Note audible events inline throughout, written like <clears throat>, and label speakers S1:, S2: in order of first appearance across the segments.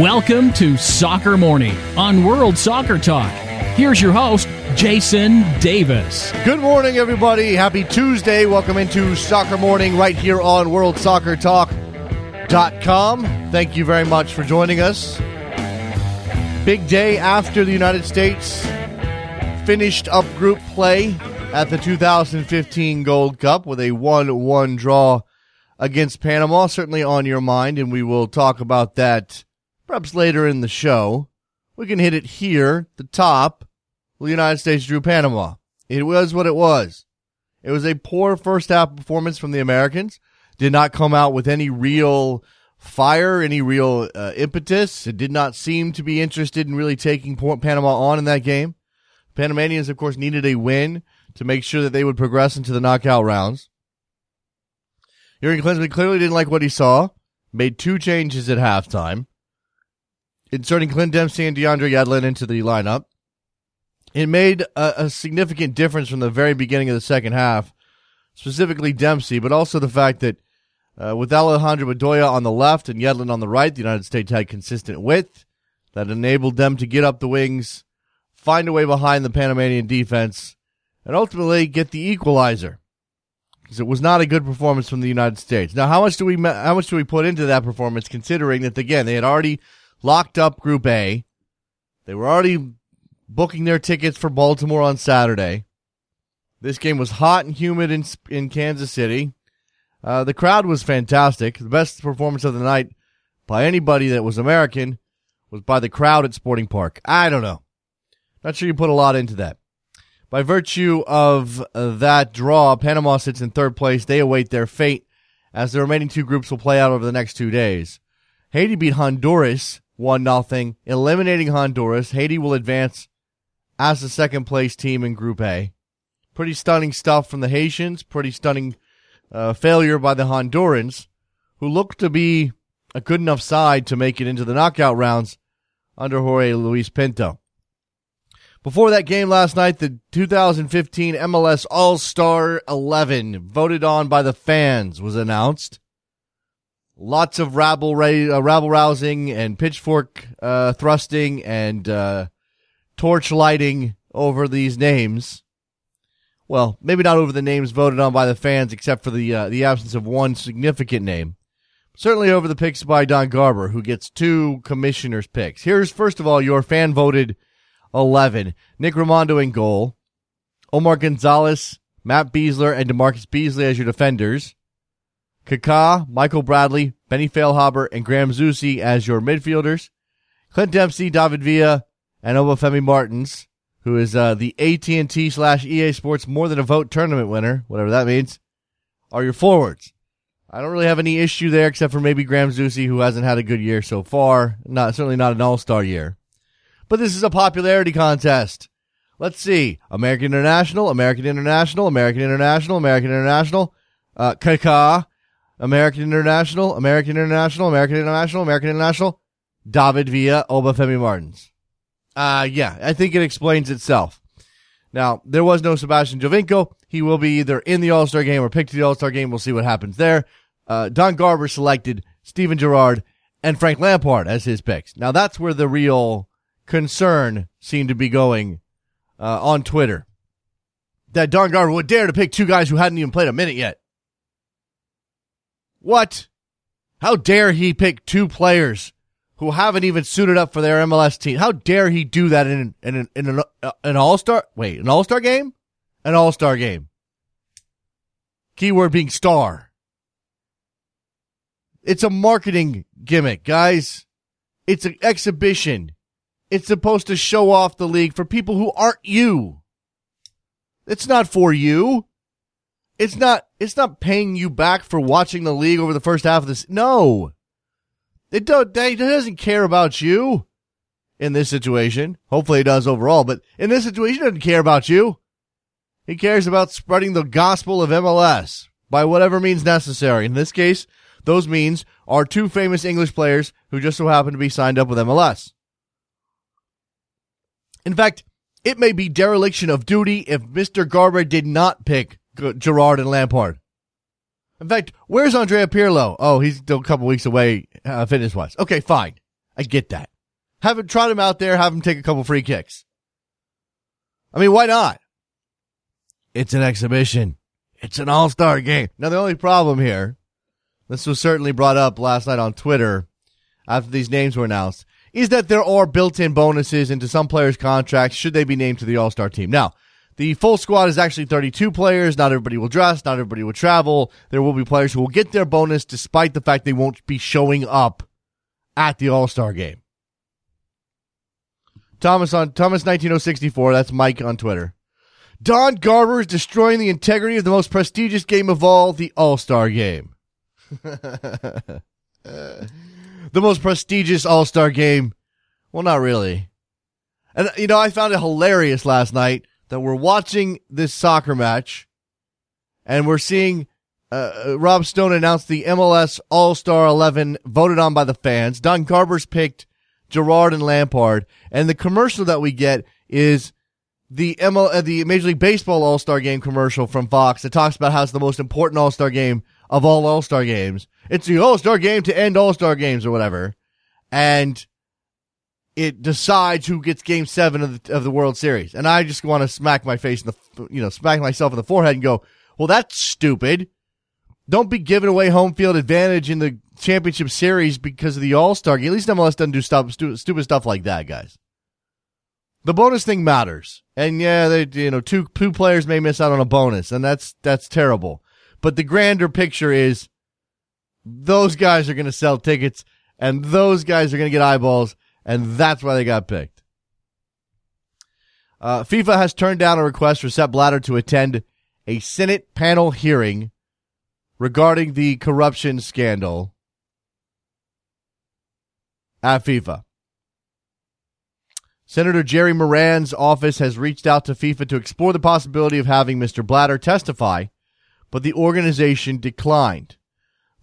S1: Welcome to Soccer Morning on World Soccer Talk. Here's your host, Jason Davis.
S2: Good morning, everybody. Happy Tuesday. Welcome into Soccer Morning right here on WorldSoccerTalk.com. Thank you very much for joining us. Big day after the United States finished up group play at the 2015 Gold Cup with a 1 1 draw against Panama. Certainly on your mind, and we will talk about that perhaps later in the show. We can hit it here, the top. The United States drew Panama. It was what it was. It was a poor first half performance from the Americans. Did not come out with any real fire, any real uh, impetus. It did not seem to be interested in really taking Panama on in that game. Panamanians, of course, needed a win to make sure that they would progress into the knockout rounds. Jurgen Klinsmann clearly didn't like what he saw, made two changes at halftime inserting Clint Dempsey and DeAndre Yedlin into the lineup. It made a, a, significant difference from the very beginning of the second half, specifically Dempsey, but also the fact that uh, with Alejandro Bedoya on the left and Yedlin on the right, the United States had consistent width that enabled them to get up the wings, find a way behind the Panamanian defense, and ultimately get the equalizer. Because it was not a good performance from the United States. Now, how much do we how much do we put into that performance, considering that again they had already locked up Group A. They were already booking their tickets for Baltimore on Saturday. This game was hot and humid in in Kansas City. Uh, the crowd was fantastic. The best performance of the night by anybody that was American was by the crowd at Sporting Park. I don't know. Not sure you put a lot into that. By virtue of uh, that draw, Panama sits in third place. They await their fate as the remaining two groups will play out over the next two days. Haiti beat Honduras 1 0, eliminating Honduras. Haiti will advance as the second place team in Group A. Pretty stunning stuff from the Haitians. Pretty stunning uh, failure by the Hondurans, who look to be a good enough side to make it into the knockout rounds under Jorge Luis Pinto. Before that game last night, the 2015 MLS All Star 11, voted on by the fans, was announced. Lots of rabble, uh, rabble rousing and pitchfork uh, thrusting and uh, torch lighting over these names. Well, maybe not over the names voted on by the fans, except for the uh, the absence of one significant name. Certainly over the picks by Don Garber, who gets two commissioners' picks. Here's first of all your fan voted eleven: Nick Rimando in goal, Omar Gonzalez, Matt Besler, and DaMarcus Beasley as your defenders. Kaká, Michael Bradley, Benny Feilhaber, and Graham Zusi as your midfielders. Clint Dempsey, David Villa, and Obafemi Martins, who is uh, the AT&T slash EA Sports More Than a Vote tournament winner, whatever that means, are your forwards. I don't really have any issue there except for maybe Graham Zusi, who hasn't had a good year so far. Not Certainly not an all-star year. But this is a popularity contest. Let's see. American International, American International, American International, American International, uh, Kaká, American International, American International, American International, American International, David Villa, Obafemi Martins. Uh, yeah, I think it explains itself. Now, there was no Sebastian Giovinco. He will be either in the All-Star game or picked to the All-Star game. We'll see what happens there. Uh, Don Garber selected Steven Gerrard and Frank Lampard as his picks. Now, that's where the real concern seemed to be going uh, on Twitter. That Don Garber would dare to pick two guys who hadn't even played a minute yet. What? How dare he pick two players who haven't even suited up for their MLS team? How dare he do that in in an, in an, uh, an all star? Wait, an all star game? An all star game. Keyword being star. It's a marketing gimmick, guys. It's an exhibition. It's supposed to show off the league for people who aren't you. It's not for you. It's not it's not paying you back for watching the league over the first half of this. No. It, don't it doesn't care about you in this situation. Hopefully it does overall, but in this situation it doesn't care about you. He cares about spreading the gospel of MLS by whatever means necessary. In this case, those means are two famous English players who just so happen to be signed up with MLS. In fact, it may be dereliction of duty if Mr. Garber did not pick Gerrard and Lampard. In fact, where's Andrea Pirlo? Oh, he's still a couple weeks away, uh, fitness wise. Okay, fine. I get that. Have him trot him out there, have him take a couple free kicks. I mean, why not? It's an exhibition. It's an all star game. Now, the only problem here, this was certainly brought up last night on Twitter after these names were announced, is that there are built in bonuses into some players' contracts should they be named to the all star team. Now, the full squad is actually 32 players. Not everybody will dress. Not everybody will travel. There will be players who will get their bonus despite the fact they won't be showing up at the All Star game. Thomas on Thomas 19064. That's Mike on Twitter. Don Garber is destroying the integrity of the most prestigious game of all, the All Star game. <laughs> the most prestigious All Star game. Well, not really. And, you know, I found it hilarious last night that we're watching this soccer match and we're seeing uh, uh Rob Stone announce the MLS All Star 11 voted on by the fans. Don Garber's picked Gerrard and Lampard. And the commercial that we get is the ML, uh, the Major League Baseball All Star Game commercial from Fox that talks about how it's the most important All Star game of all All Star games. It's the All Star game to end All Star games or whatever, and it decides who gets Game Seven of the, of the World Series. And I just want to smack my face in the you know smack myself in the forehead and go, well, that's stupid. Don't be giving away home field advantage in the championship series because of the All Star game. At least MLS doesn't do stuff, stupid stuff like that, guys. The bonus thing matters, and yeah, they you know two two players may miss out on a bonus, and that's that's terrible. But the grander picture is those guys are going to sell tickets, and those guys are going to get eyeballs, and that's why they got picked. Uh, FIFA has turned down a request for Sepp Blatter to attend a Senate panel hearing regarding the corruption scandal at FIFA. Senator Jerry Moran's office has reached out to FIFA to explore the possibility of having Mr. Blatter testify, but the organization declined.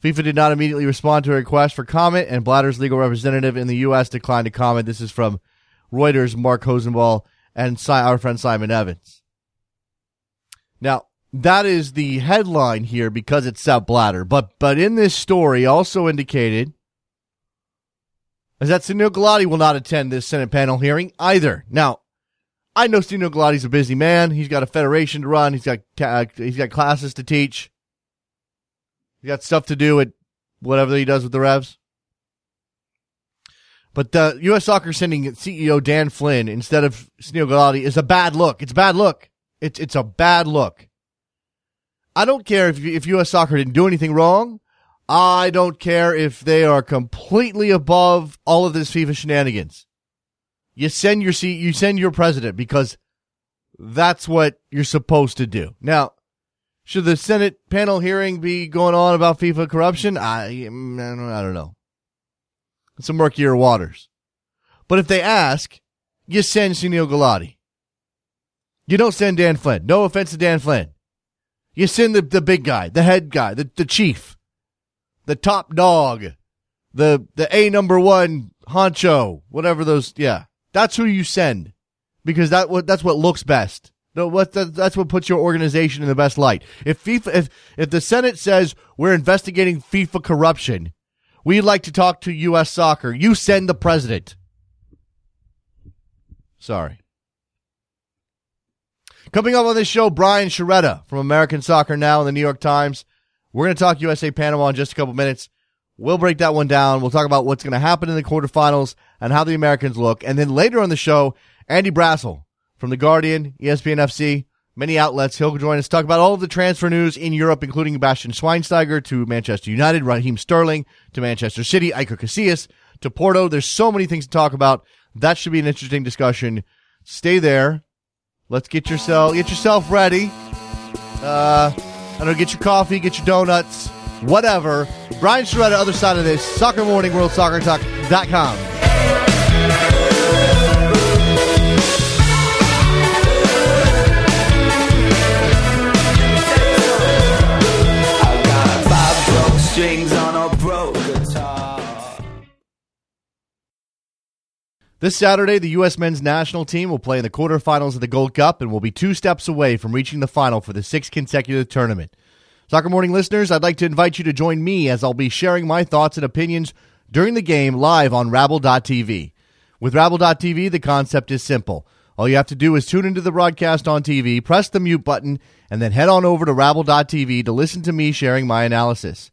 S2: FIFA did not immediately respond to a request for comment, and Blatter's legal representative in the U.S. declined to comment. This is from Reuters' Mark Hosenball, and our friend Simon Evans. Now, that is the headline here because it's Sepp Blatter. But but in this story also indicated is that Sunil Gulati will not attend this Senate panel hearing either. Now, I know Sunil Gulati's a busy man. He's got a federation to run. He's got uh, he's got classes to teach. He's got stuff to do at whatever he does with the Revs. But the U.S. Soccer sending CEO Dan Flynn instead of Sunil Gulati is a bad look. It's a bad look. It's it's a bad look. I don't care if if U.S. Soccer didn't do anything wrong. I don't care if they are completely above all of this FIFA shenanigans. You send your you send your president because that's what you're supposed to do. Now, should the Senate panel hearing be going on about FIFA corruption? I, I don't know. It's Some murkier waters. But if they ask, you send Sunil Gulati. You don't send Dan Flynn. No offense to Dan Flynn. You send the, the big guy, the head guy, the, the chief, the top dog, the, the A number one honcho, whatever those, yeah. That's who you send because that what, that's what looks best. No, what that's what puts your organization in the best light. If FIFA, if, if the Senate says we're investigating FIFA corruption, we'd like to talk to U.S. soccer. You send the president. Sorry. Coming up on this show, Brian Sciaretta from American Soccer Now in the New York Times. We're going to talk USA Panama in just a couple minutes. We'll break that one down. We'll talk about what's going to happen in the quarterfinals and how the Americans look. And then later on the show, Andy Brassell from The Guardian, ESPN FC, many outlets. He'll join us talk about all the transfer news in Europe, including Bastian Schweinsteiger to Manchester United, Raheem Sterling to Manchester City, Iker Casillas to Porto. There's so many things to talk about. That should be an interesting discussion. Stay there. Let's get yourself get yourself ready. Uh, I don't know, get your coffee, get your donuts, whatever. Brian Sciaretta, other side of this, Soccer Morning, World Soccer Talk.com. WorldSoccerTalk.com. This Saturday, the U.S. men's national team will play in the quarterfinals of the Gold Cup and will be two steps away from reaching the final for the sixth consecutive tournament. Soccer Morning listeners, I'd like to invite you to join me as I'll be sharing my thoughts and opinions during the game live on Rabble.tv. With Rabble.tv, the concept is simple. All you have to do is tune into the broadcast on TV, press the mute button, and then head on over to Rabble.tv to listen to me sharing my analysis.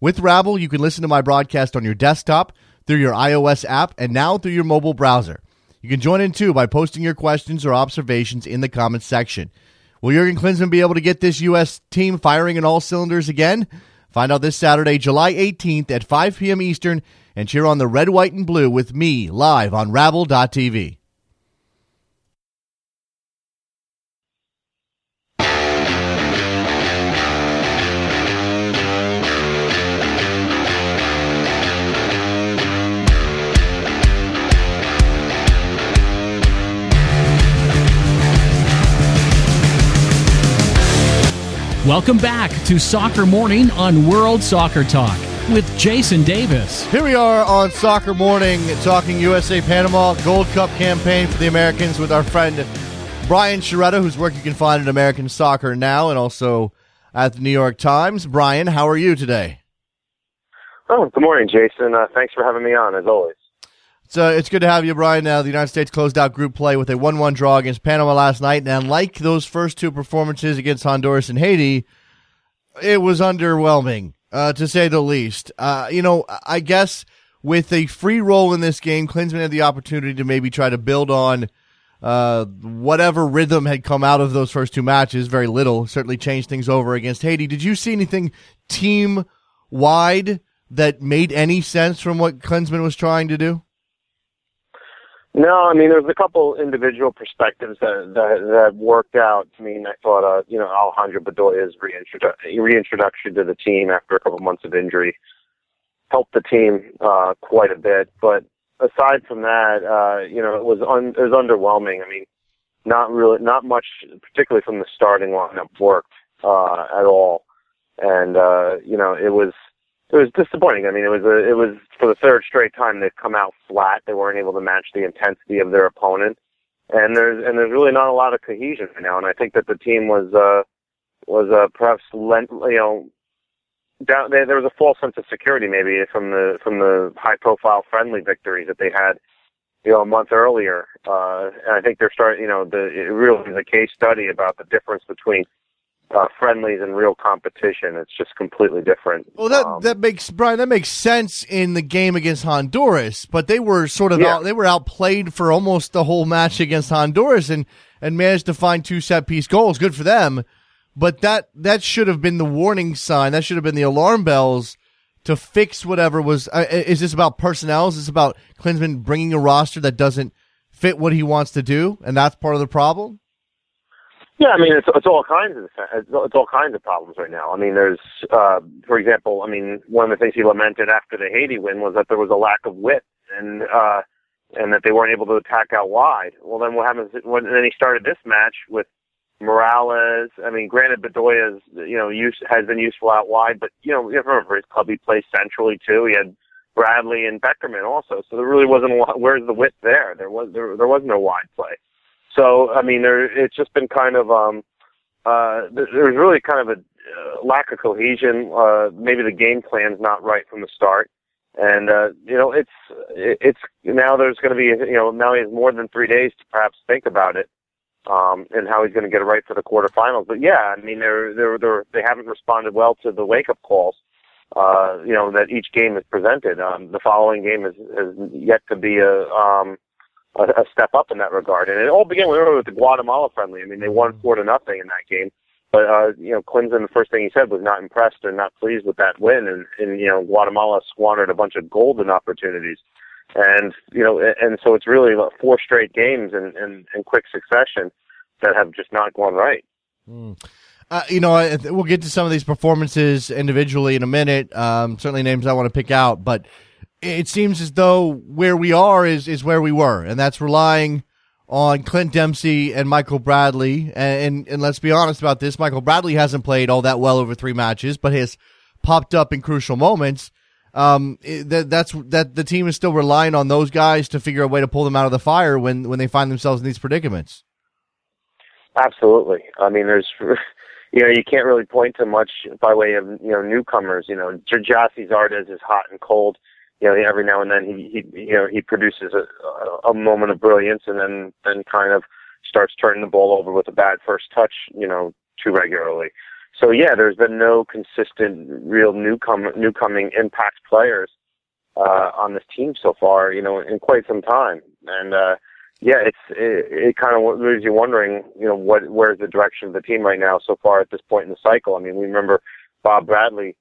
S2: With Rabble, you can listen to my broadcast on your desktop, through your iOS app, and now through your mobile browser. You can join in too by posting your questions or observations in the comments section. Will Jurgen Klinsmann be able to get this U.S. team firing in all cylinders again? Find out this Saturday, July 18th at 5 p.m. Eastern, and cheer on the red, white, and blue with me live on Rabble.tv.
S1: Welcome back to Soccer Morning on World Soccer Talk with Jason Davis.
S2: Here we are on Soccer Morning talking USA Panama Gold Cup campaign for the Americans with our friend Brian Sciaretta, whose work you can find at American Soccer Now and also at the New York Times. Brian, how are you today?
S3: Oh, good morning, Jason. Uh, thanks for having me on, as always.
S2: So it's good to have you, Brian. Now, the United States closed out group play with a 1 1 draw against Panama last night. And like those first two performances against Honduras and Haiti, it was underwhelming, uh, to say the least. Uh, you know, I guess with a free role in this game, Klinsmann had the opportunity to maybe try to build on uh, whatever rhythm had come out of those first two matches. Very little. Certainly changed things over against Haiti. Did you see anything team wide that made any sense from what Klinsmann was trying to do?
S3: No, I mean, there's a couple individual perspectives that that, that worked out. I mean, I thought, uh, you know, Alejandro Bedoya's reintrodu- reintroduction to the team after a couple months of injury helped the team uh, quite a bit. But aside from that, uh, you know, it was un- it was underwhelming. I mean, not really, not much, particularly from the starting lineup, worked uh, at all. And uh, you know, it was it was disappointing. I mean, it was a, it was for the third straight time they've come out flat. They weren't able to match the intensity of their opponent, and there's and there's really not a lot of cohesion right now. And I think that the team was uh, was uh, perhaps lent, you know down, there, there was a false sense of security maybe from the from the high profile friendly victories that they had you know a month earlier. Uh, and I think they're starting. You know, the it really is a case study about the difference between uh, friendlies and real competition. It's just completely different.
S2: Well, that um, that makes Brian. That makes sense in the game against Honduras, but they were sort of yeah. out, they were outplayed for almost the whole match against Honduras, and and managed to find two set piece goals. Good for them, but that that should have been the warning sign. That should have been the alarm bells to fix whatever was. Uh, is this about personnel? Is this about Klinsmann bringing a roster that doesn't fit what he wants to do, and that's part of the problem?
S3: Yeah, I mean it's it's all kinds of it's all kinds of problems right now. I mean, there's uh, for example, I mean one of the things he lamented after the Haiti win was that there was a lack of width and uh, and that they weren't able to attack out wide. Well, then what happens when then he started this match with Morales. I mean, granted, Bedoya's you know use has been useful out wide, but you know you have to remember his club he plays centrally too. He had Bradley and Beckerman also, so there really wasn't a lot. Where's the width there? There was there there was no wide play. So I mean, there it's just been kind of um, uh, there's really kind of a uh, lack of cohesion. Uh, maybe the game plan's not right from the start, and uh, you know it's it's now there's going to be you know now he has more than three days to perhaps think about it. Um, and how he's going to get it right for the quarterfinals. But yeah, I mean, they're, they're, they're, they haven't responded well to the wake up calls, uh, you know, that each game is presented. Um, the following game is, is yet to be a, um, a, a step up in that regard. And it all began with the Guatemala friendly. I mean, they won four to nothing in that game. But uh, you know, Klinsmann, the first thing he said was not impressed or not pleased with that win, and, and you know, Guatemala squandered a bunch of golden opportunities, and you know, and so it's really four straight games in, in, in quick succession that have just not gone right.
S2: Mm. Uh, you know, we'll get to some of these performances individually in a minute. Um, certainly names I want to pick out, but it seems as though where we are is, is where we were, and that's relying on Clint Dempsey and Michael Bradley. And, and, and let's be honest about this: Michael Bradley hasn't played all that well over three matches, but has popped up in crucial moments. Um, that that's that the team is still relying on those guys to figure a way to pull them out of the fire when when they find themselves in these predicaments.
S3: Absolutely. I mean, there's. <laughs> You know, you can't really point to much by way of you know newcomers. You know, Gyasi Zardes is hot and cold you know, every now and then he, he you know, he produces a, a moment of brilliance and then, then kind of starts turning the ball over with a bad first touch, you know, too regularly. So yeah, there's been no consistent, real newcom newcoming impact players uh, on this team so far, you know, in quite some time. And uh, yeah, it's it, it kind of leaves you wondering, you know, what where's the direction of the team right now so far at this point in the cycle. I mean, we remember Bob Bradley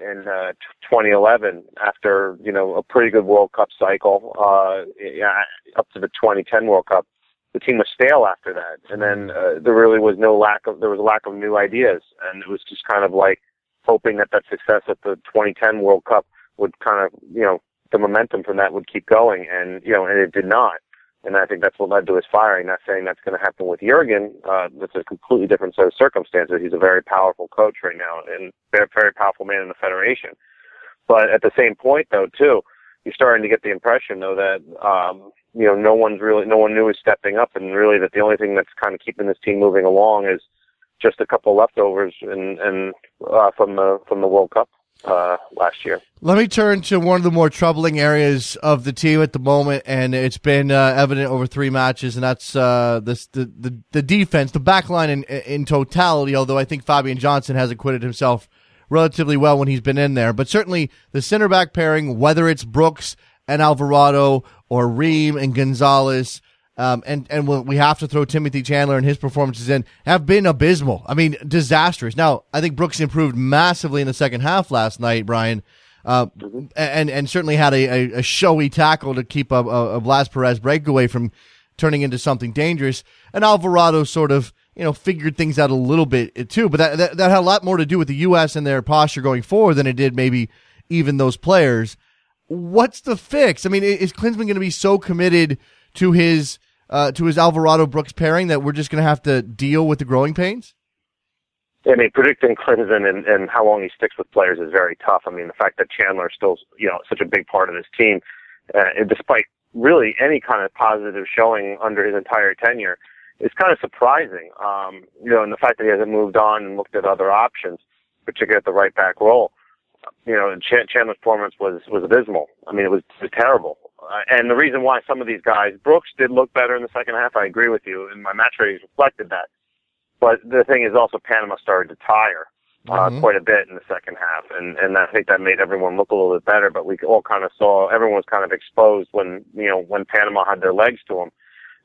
S3: in uh, 2011 after you know a pretty good World Cup cycle, uh, up to the 2010 World Cup. The team was stale after that, and then uh, there really was no lack of there was a lack of new ideas, and it was just kind of like hoping that that success at the 2010 World Cup would kind of you know the momentum from that would keep going, and you know, and it did not. And I think that's what led to his firing. Not saying that's going to happen with Jurgen. Uh, that's a completely different set of circumstances. He's a very powerful coach right now and very, very powerful man in the federation. But at the same point, though, too, you're starting to get the impression, though, that um, you know no one's really, no one new is stepping up, and really that the only thing that's kind of keeping this team moving along is just a couple leftovers and and uh, from the from the World Cup uh, last year.
S2: Let me turn to one of the more troubling areas of the team at the moment, and it's been uh, evident over three matches, and that's uh, this, the, the the defense, the back line in, in totality. Although I think Fabian Johnson has acquitted himself relatively well when he's been in there, but certainly the center back pairing, whether it's Brooks and Alvarado or Ream and Gonzalez um, and and we have to throw Timothy Chandler and his performances in have been abysmal. I mean, disastrous. Now, I think Brooks improved massively in the second half last night, Brian, uh, and and certainly had a, a, showy tackle to keep a, a Blas Perez breakaway from turning into something dangerous. And Alvarado sort of you know figured things out a little bit too, but that, that that had a lot more to do with the U.S. and their posture going forward than it did maybe even those players. What's the fix? I mean, is Klinsmann going to be so committed to his uh, to his Alvarado Brooks pairing that we're just going to have to deal with the growing pains?
S3: I mean, predicting Klinsmann and, and how long he sticks with players is very tough. I mean, the fact that Chandler is still, you know, such a big part of this team, uh, despite really any kind of positive showing under his entire tenure, is kind of surprising. Um, you know, and the fact that he hasn't moved on and looked at other options, particularly at the right back role. You know, Ch- Chandler's performance was was abysmal. I mean, it was, it was terrible. Uh, and the reason why some of these guys, Brooks did look better in the second half. I agree with you, and my match ratings reflected that. But the thing is, also Panama started to tire uh, mm-hmm. quite a bit in the second half, and and I think that made everyone look a little bit better. But we all kind of saw everyone was kind of exposed when you know when Panama had their legs to them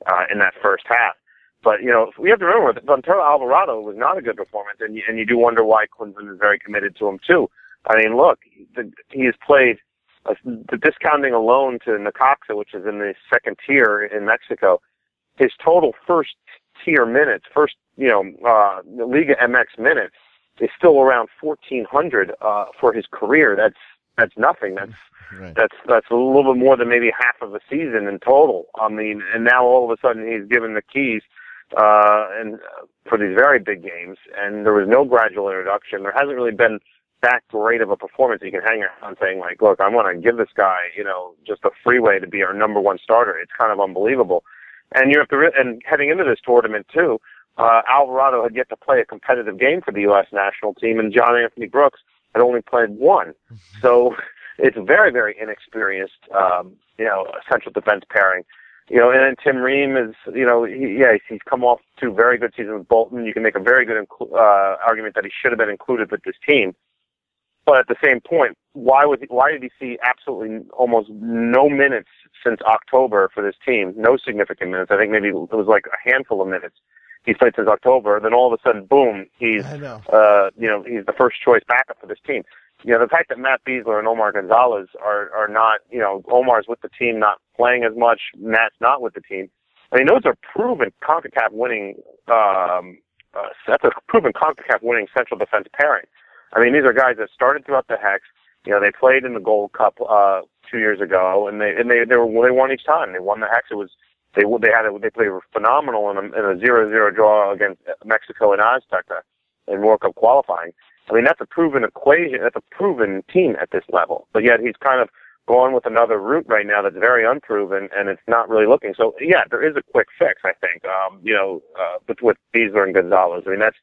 S3: uh, in that first half. But you know we have to remember that Montero Alvarado was not a good performance, and you, and you do wonder why Klinsmann is very committed to him too. I mean, look, the, he has played uh, the discounting alone to Necaxa, which is in the second tier in Mexico, his total first tier minutes, first you know uh, Liga MX minutes, is still around 1,400 uh, for his career. That's that's nothing. That's right. that's that's a little bit more than maybe half of a season in total. I mean, and now all of a sudden he's given the keys uh, and uh, for these very big games, and there was no gradual introduction. There hasn't really been that great of a performance, you can hang your on saying like, look, I want to give this guy, you know, just a freeway to be our number one starter. It's kind of unbelievable. And you have to, re- and heading into this tournament too, uh, Alvarado had yet to play a competitive game for the U.S. national team, and John Anthony Brooks had only played one. Mm-hmm. So it's very, very inexperienced, um, you know, central defense pairing. You know, and then Tim Ream is, you know, he, yeah, he's come off two very good seasons with Bolton. You can make a very good inclu- uh, argument that he should have been included with this team. But at the same point, why was he, why did he see absolutely almost no minutes since October for this team? No significant minutes. I think maybe it was like a handful of minutes he's played since October. Then all of a sudden, boom, he's uh, you know he's the first choice backup for this team. You know the fact that Matt Besler and Omar Gonzalez are are not you know Omar's with the team not playing as much, Matt's not with the team. I mean those are proven Concacaf winning. Um, uh, that's a proven Concacaf winning central defense pairing. I mean, these are guys that started throughout the hex. You know, they played in the Gold Cup uh, two years ago, and they and they they were they won each time. They won the hex. It was they they had a, they played phenomenal in a, in a zero zero draw against Mexico and Azteca in World Cup qualifying. I mean, that's a proven equation. That's a proven team at this level. But yet he's kind of going with another route right now that's very unproven, and it's not really looking. So yeah, there is a quick fix, I think. Um, you know, uh, with with Besler and Gonzalez. I mean, that's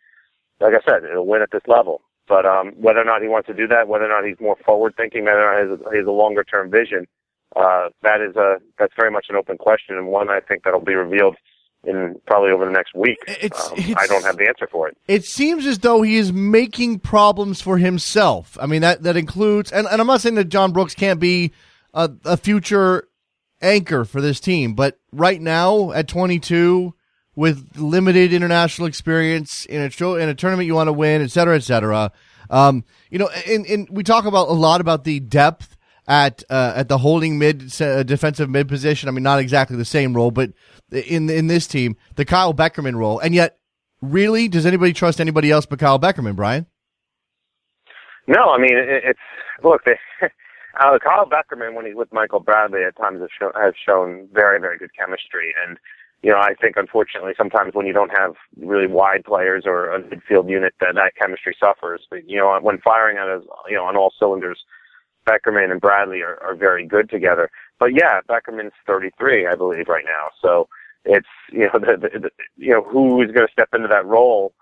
S3: like I said, it'll win at this level. But um, whether or not he wants to do that, whether or not he's more forward thinking, whether or not he has a longer term vision, uh, that is a that's very much an open question and one I think that'll be revealed in probably over the next week.
S2: It's,
S3: um,
S2: it's,
S3: I don't have the answer for it.
S2: It seems as though he is making problems for himself. I mean that that includes, and, and I'm not saying that John Brooks can't be a, a future anchor for this team, but right now at 22 with limited international experience in a in a tournament you want to win, et cetera, et cetera. Um, you know, and, we talk about a lot about the depth at uh, at the holding mid uh, defensive mid position. I mean, not exactly the same role, but in in this team, the Kyle Beckerman role. And yet, really, does anybody trust anybody else but Kyle Beckerman, Brian?
S3: No, I mean it, it's look. They, <laughs> uh, Kyle Beckerman, when he's with Michael Bradley, at times has has shown very very good chemistry and you know, I think unfortunately sometimes when you don't have really wide players or a midfield unit, that that chemistry suffers. But you know, when firing on you know on all cylinders, Beckerman and Bradley are, are very good together. But yeah, Beckerman's 33, I believe, right now. So it's you know <laughs> the, the, the you know who is going to step into that role.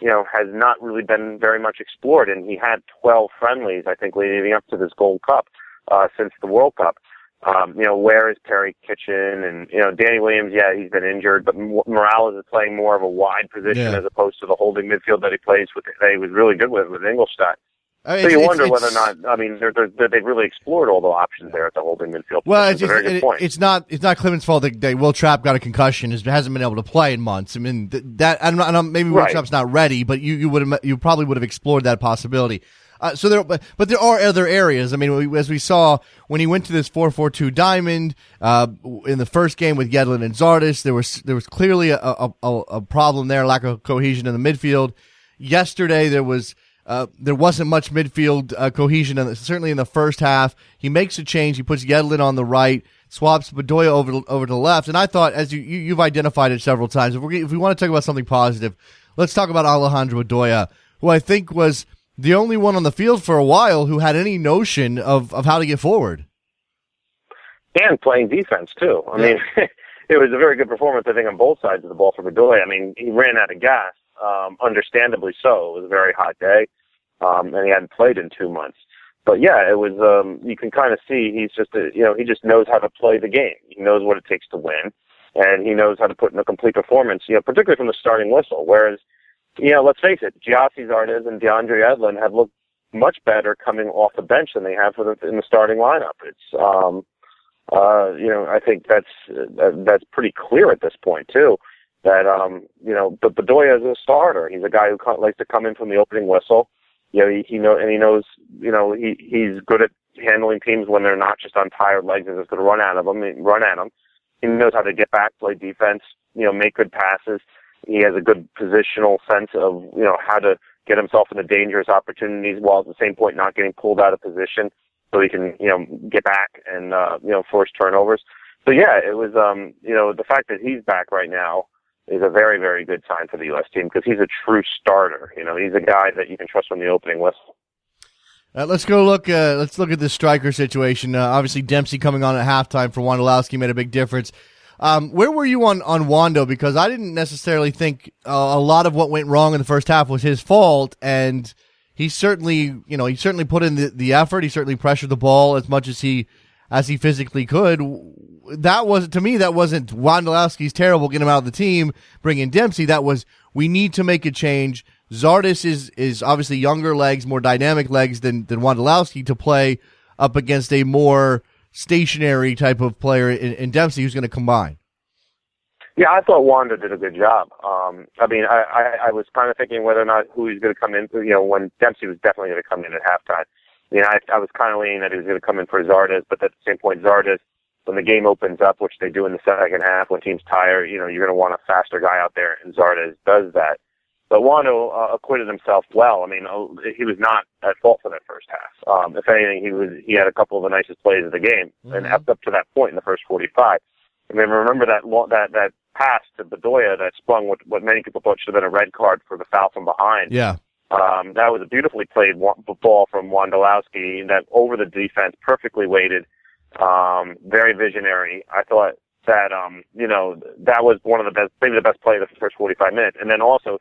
S3: You know, has not really been very much explored, and he had 12 friendlies, I think, leading up to this Gold Cup uh, since the World Cup. Um, you know, where is Perry Kitchen? And, you know, Danny Williams, yeah, he's been injured, but Morales is playing more of a wide position yeah. as opposed to the holding midfield that he plays with, that he was really good with, with Ingolstadt. Uh, so you wonder it's, whether or not I mean they're, they're, they've really explored all the options there at the holding midfield.
S2: Well, it's, a very good it, it's, not it's not Klinsmann's fault that, that Will Trapp got a concussion, hasn't been able to play in months. I mean that I'm not, I'm, maybe Will right. Trapp's not ready, but you you would have you probably would have explored that possibility. Uh, so there, but, but there are other areas. I mean, we, as we saw when he went to this four four two diamond uh, in the first game with Yedlin and Zardes, there was there was clearly a, a, a problem there, lack of cohesion in the midfield. Yesterday there was. Uh, there wasn't much midfield uh, cohesion, in the, certainly in the first half. He makes a change. He puts Yedlin on the right, swaps Bedoya over to, over to the left. And I thought, as you, you have identified it several times, if, we if we want to talk about something positive, let's talk about Alejandro Bedoya, who I think was the only one on the field for a while who had any notion of, of how to get forward.
S3: And playing defense too. I mean, <laughs> it was a very good performance, I think, on both sides of the ball for Bedoya. I mean, he ran out of gas, um, understandably so. It was a very hot day, um, and he hadn't played in two months. But yeah, it was. Um, you can kind of see he's just, a, you know, he just knows how to play the game. He knows what it takes to win, and he knows how to put in a complete performance. You know, particularly from the starting whistle. Whereas you know, let's face it, Gyasi Zardes and DeAndre Yedlin have looked much better coming off the bench than they have for the, in the starting lineup. It's, um, uh, you know, I think that's uh, that's pretty clear at this point too. That um, you know, but Bedoya is a starter. He's a guy who likes to come in from the opening whistle. You know, he, he know and he knows. You know, he he's good at handling teams when they're not just on tired legs and just going to run out of them, run at them. He knows how to get back, play defense. You know, make good passes he has a good positional sense of you know how to get himself into dangerous opportunities while at the same point not getting pulled out of position so he can you know get back and uh, you know force turnovers. So yeah, it was um you know the fact that he's back right now is a very very good sign for the U.S. team because he's a true starter. You know he's a guy that you can trust from the opening whistle.
S2: Uh, let's go look. Uh, let's look at the striker situation. Uh, obviously, Dempsey coming on at halftime for Wondolowski made a big difference. Um, where were you on, on Wondo? Because I didn't necessarily think uh, a lot of what went wrong in the first half was his fault. And he certainly, you know, he certainly put in the, the effort. He certainly pressured the ball as much as he, as he physically could. That was, to me, that wasn't Wondolowski's terrible, get him out of the team, bring in Dempsey. That was, we need to make a change. Zardes is, is obviously younger legs, more dynamic legs than, than Wondolowski to play up against a more, stationary type of player in, in Dempsey who's going to combine.
S3: Yeah, I thought Wondo did a good job. Um, I mean, I, I, I was kind of thinking whether or not who he's going to come in. You know, when Dempsey was definitely going to come in at halftime. You know, I, I was kind of leaning that he was going to come in for Zardes, but at the same point, Zardes, when the game opens up, which they do in the second half, when teams tire, you know, you're going to want a faster guy out there, and Zardes does that. But Wondo uh, acquitted himself well. I mean, uh, he was not at fault for that first half. Um, if anything, he was he had a couple of the nicest plays of the game, mm-hmm. and up, up to that point in the first 45. I mean, remember that that that pass to Bedoya that sprung what what many people thought should have been a red card for the foul from behind.
S2: Yeah.
S3: Um, that was a beautifully played ball from Wondolowski that over the defense, perfectly weighted, um, very visionary. I thought that um, you know that was one of the best, maybe the best play of the first 45 minutes, and then also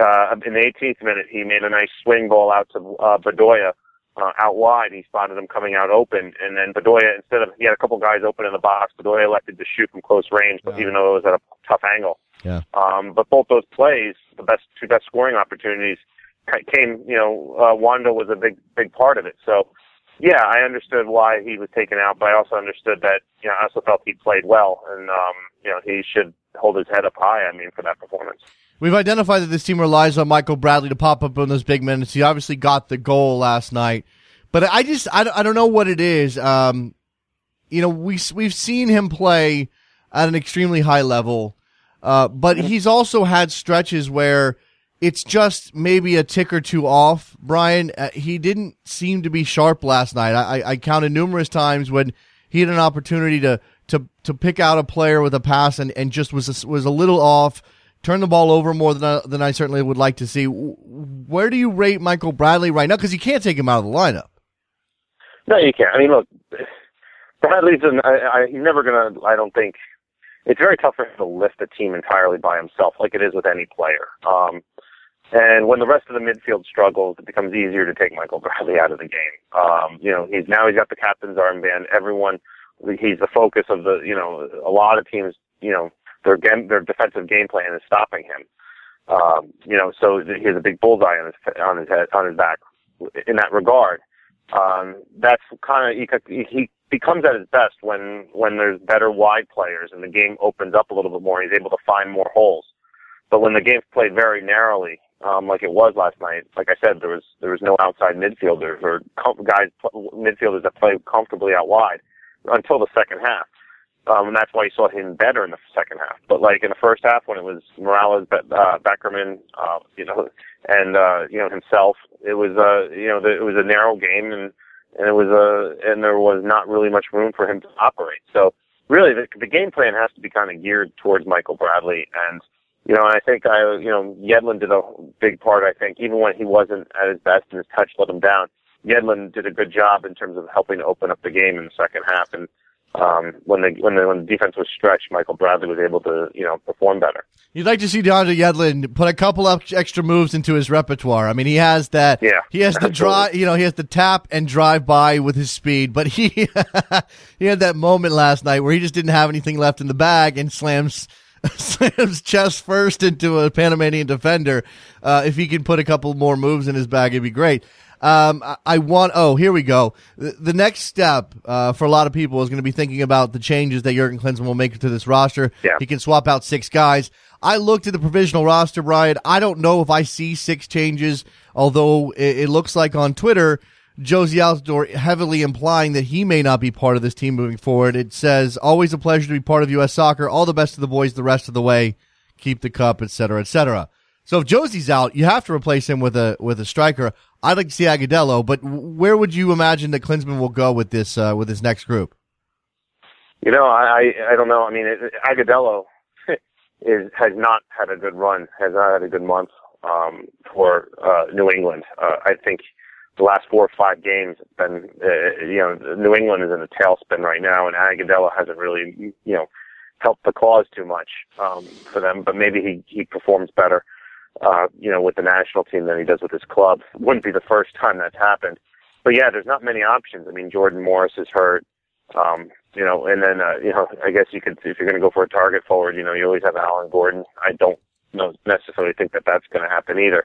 S3: uh, in the 18th minute, he made a nice swing ball out to uh, Bedoya uh, out wide. He spotted him coming out open, and then Bedoya, instead of he had a couple guys open in the box, Bedoya elected to shoot from close range, but
S2: Yeah.
S3: even though it was at a tough angle.
S2: Yeah.
S3: Um, but both those plays, the best two best scoring opportunities, came. You know, uh, Wondo was a big big part of it. So. Yeah, I understood why he was taken out, but I also understood that, you know, I also felt he played well and, um, you know, he should hold his head up high, I mean, for that performance.
S2: We've identified that this team relies on Michael Bradley to pop up in those big minutes. He obviously got the goal last night, but I just I, don't- I don't know what it is. Um, you know, we we've seen him play at an extremely high level, uh, but he's also had stretches where it's just maybe a tick or two off. Brian, uh, he didn't seem to be sharp last night. I, I, I counted numerous times when he had an opportunity to to to pick out a player with a pass and, and just was a, was a little off. Turn the ball over more than I, than I certainly would like to see. Where do you rate Michael Bradley right now? Because you can't take him out of the lineup.
S3: No, you can't. I mean, look, Bradley's an, I, I, never to, I don't think, it's very tough for him to lift a team entirely by himself, like it is with any player. Um, and when the rest of the midfield struggles, it becomes easier to take Michael Bradley out of the game. Um, you know, he's now he's got the captain's armband. Everyone, he's the focus of the, you know, a lot of teams, you know, their game, their defensive game plan is stopping him. Um, you know, so he has a big bullseye on his on his head on his back in that regard. Um, that's kind of he, he becomes at his best when when there's better wide players and the game opens up a little bit more. He's able to find more holes. But when the game's played very narrowly, um, like it was last night, like I said, there was there was no outside midfielders or com- guys midfielders that play comfortably out wide until the second half. Um, and that's why you saw him better in the second half. But like in the first half, when it was Morales, uh, Beckerman, uh, you know, and uh, you know himself, it was uh, you know, the, it was a narrow game, and and it was a and there was not really much room for him to operate. So really, the, the game plan has to be kind of geared towards Michael Bradley, and you know, I think I, you know, Yedlin did a big part. I think even when he wasn't at his best and his touch let him down, Yedlin did a good job in terms of helping to open up the game in the second half and um, when the when the when the defense was stretched, Michael Bradley was able to you know perform better.
S2: You'd like to see DeAndre Yedlin put a couple of extra moves into his repertoire. I mean, he has that.
S3: Yeah,
S2: he has the drive. You know, he has the tap and drive by with his speed. But he <laughs> he had that moment last night where he just didn't have anything left in the bag and slams <laughs> slams chest first into a Panamanian defender. Uh, if he can put a couple more moves in his bag, it'd be great. Um, I, I want. Oh, here we go. The, the next step uh, for a lot of people is going to be thinking about the changes that Jurgen Klinsmann will make to this roster.
S3: Yeah.
S2: He can swap out six guys. I looked at the provisional roster, Brian. I don't know if I see six changes, although it, it looks like on Twitter, Jozy Altidore heavily implying that he may not be part of this team moving forward. It says, always a pleasure to be part of U.S. soccer. All the best to the boys the rest of the way. Keep the cup, et cetera, et cetera. So if Jozy's out, you have to replace him with a with a striker. I'd like to see Agudelo, but where would you imagine that Klinsmann will go with this uh, with this next group?
S3: You know, I I, I don't know. I mean, it, Agudelo <laughs> is has not had a good run, has not had a good month um, for uh, New England. Uh, I think the last four or five games have been, uh, you know, New England is in a tailspin right now, and Agudelo hasn't really, you know, helped the cause too much um, for them. But maybe he he performs better uh, you know, with the national team than he does with his club. Wouldn't be the first time that's happened. But yeah, there's not many options. I mean, Jordan Morris is hurt. Um, you know, and then, uh, you know, I guess you could, if you're going to go for a target forward, you know, you always have Alan Gordon. I don't know, necessarily think that that's going to happen either.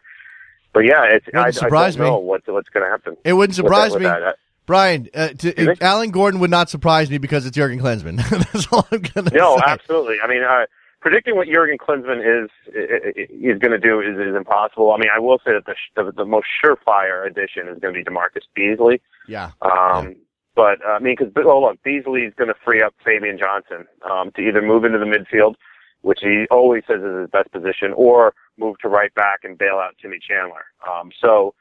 S3: But yeah, it's, I, I
S2: surprise
S3: don't know
S2: me.
S3: what's, going to happen.
S2: It wouldn't
S3: with
S2: surprise
S3: that- with
S2: me.
S3: that.
S2: Brian, uh, to. Alan Gordon would not surprise me because it's Jurgen Klinsmann. <laughs> That's all I'm going to
S3: No,
S2: say.
S3: absolutely. I mean, uh, predicting what Jurgen Klinsmann is is going to do is, is impossible. I mean, I will say that the, the the most surefire addition is going to be DaMarcus Beasley.
S2: Yeah.
S3: Um, But uh, I mean, because oh look, Beasley is going to free up Fabian Johnson um, to either move into the midfield, which he always says is his best position, or move to right back and bail out Timmy Chandler. Um, so,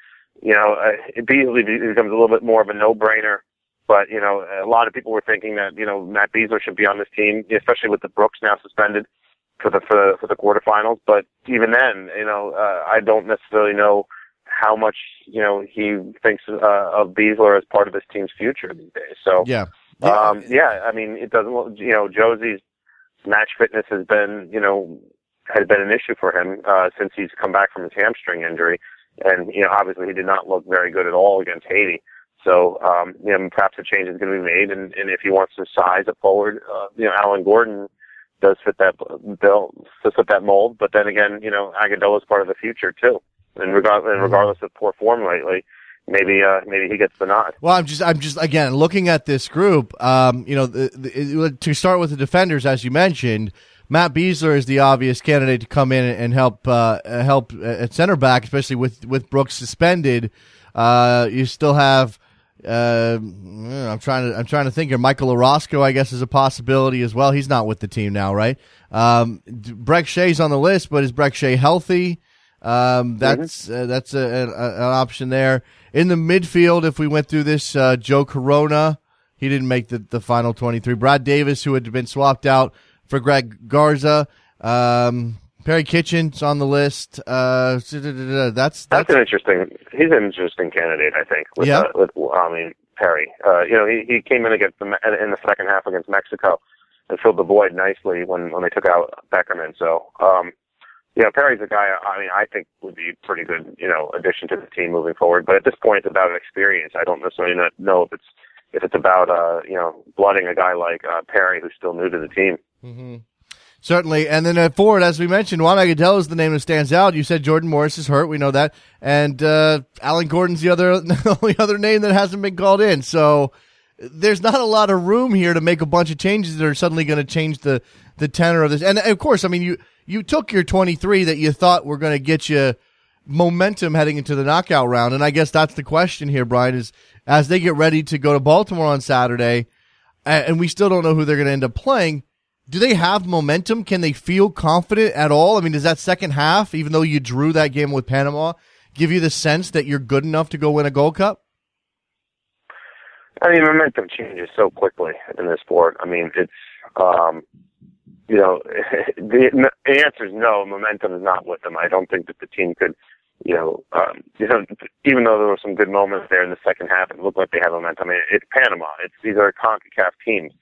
S3: you know, uh, Beasley becomes a little bit more of a no-brainer. But you know, a lot of people were thinking that you know Matt Besler should be on this team, especially with the Brooks now suspended for the for the for the quarterfinals. But even then, you know, uh, I don't necessarily know how much you know he thinks uh, of Besler as part of his team's future these days. So
S2: Yeah.
S3: um, yeah, I mean, it doesn't look, you know, Jozy's match fitness has been, you know, has been an issue for him uh, since he's come back from his hamstring injury. And you know, obviously, he did not look very good at all against Haiti. So, um, you know, perhaps a change is going to be made. And, and if he wants to size it forward, uh, you know, Alan Gordon does fit that bill, does fit that mold. But then again, you know, Agudelo is part of the future too. And, regard, and regardless of poor form lately, maybe uh, maybe he gets the nod.
S2: Well, I'm just I'm just again looking at this group. Um, you know, the, the, to start with the defenders, as you mentioned, Matt Besler is the obvious candidate to come in and help uh, help at center back, especially with with Brooks suspended. Uh, you still have. Uh, I'm trying to I'm trying to think here. Michael Orozco, I guess, is a possibility as well. He's not with the team now, right? Um, Brek Shea's on the list, but is Brek Shea healthy? Um, that's mm-hmm. uh, that's a, a, an option there in the midfield. If we went through this, uh, Joe Corona, he didn't make the, the final 23. Brad Davis, who had been swapped out for Greg Garza. Um, Perry Kitchen's on the list. Uh, that's,
S3: that's, that's an interesting. He's an interesting candidate, I think. With, yeah. Uh, with I mean Perry. Uh, you know, he he came in against the in the second half against Mexico and filled the void nicely when when they took out Beckerman. So, um, you know, Perry's a guy. I mean, I think would be pretty good. You know, addition to the team moving forward. But at this point, it's about experience. I don't necessarily know if it's if it's about uh you know blooding a guy like uh, Perry who's still new to the team.
S2: Mm-hmm. Certainly. And then at Ford, as we mentioned, Juan Agudelo is the name that stands out. You said Jordan Morris is hurt. We know that. And uh, Alan Gordon's the other <laughs> the only other name that hasn't been called in. So there's not a lot of room here to make a bunch of changes that are suddenly going to change the, the tenor of this. And of course, I mean, you, you took your 23 that you thought were going to get you momentum heading into the knockout round. And I guess that's the question here, Brian, is as they get ready to go to Baltimore on Saturday, and we still don't know who they're going to end up playing – do they have momentum? Can they feel confident at all? I mean, does that second half, even though you drew that game with Panama, give you the sense that you're good enough to go win a Gold Cup?
S3: I mean, momentum changes so quickly in this sport. I mean, it's, um, you know, <laughs> the, the answer is no. Momentum is not with them. I don't think that the team could, you know, um, you know, even though there were some good moments there in the second half, it looked like they had momentum. I mean, it's Panama. It's these are CONCACAF teams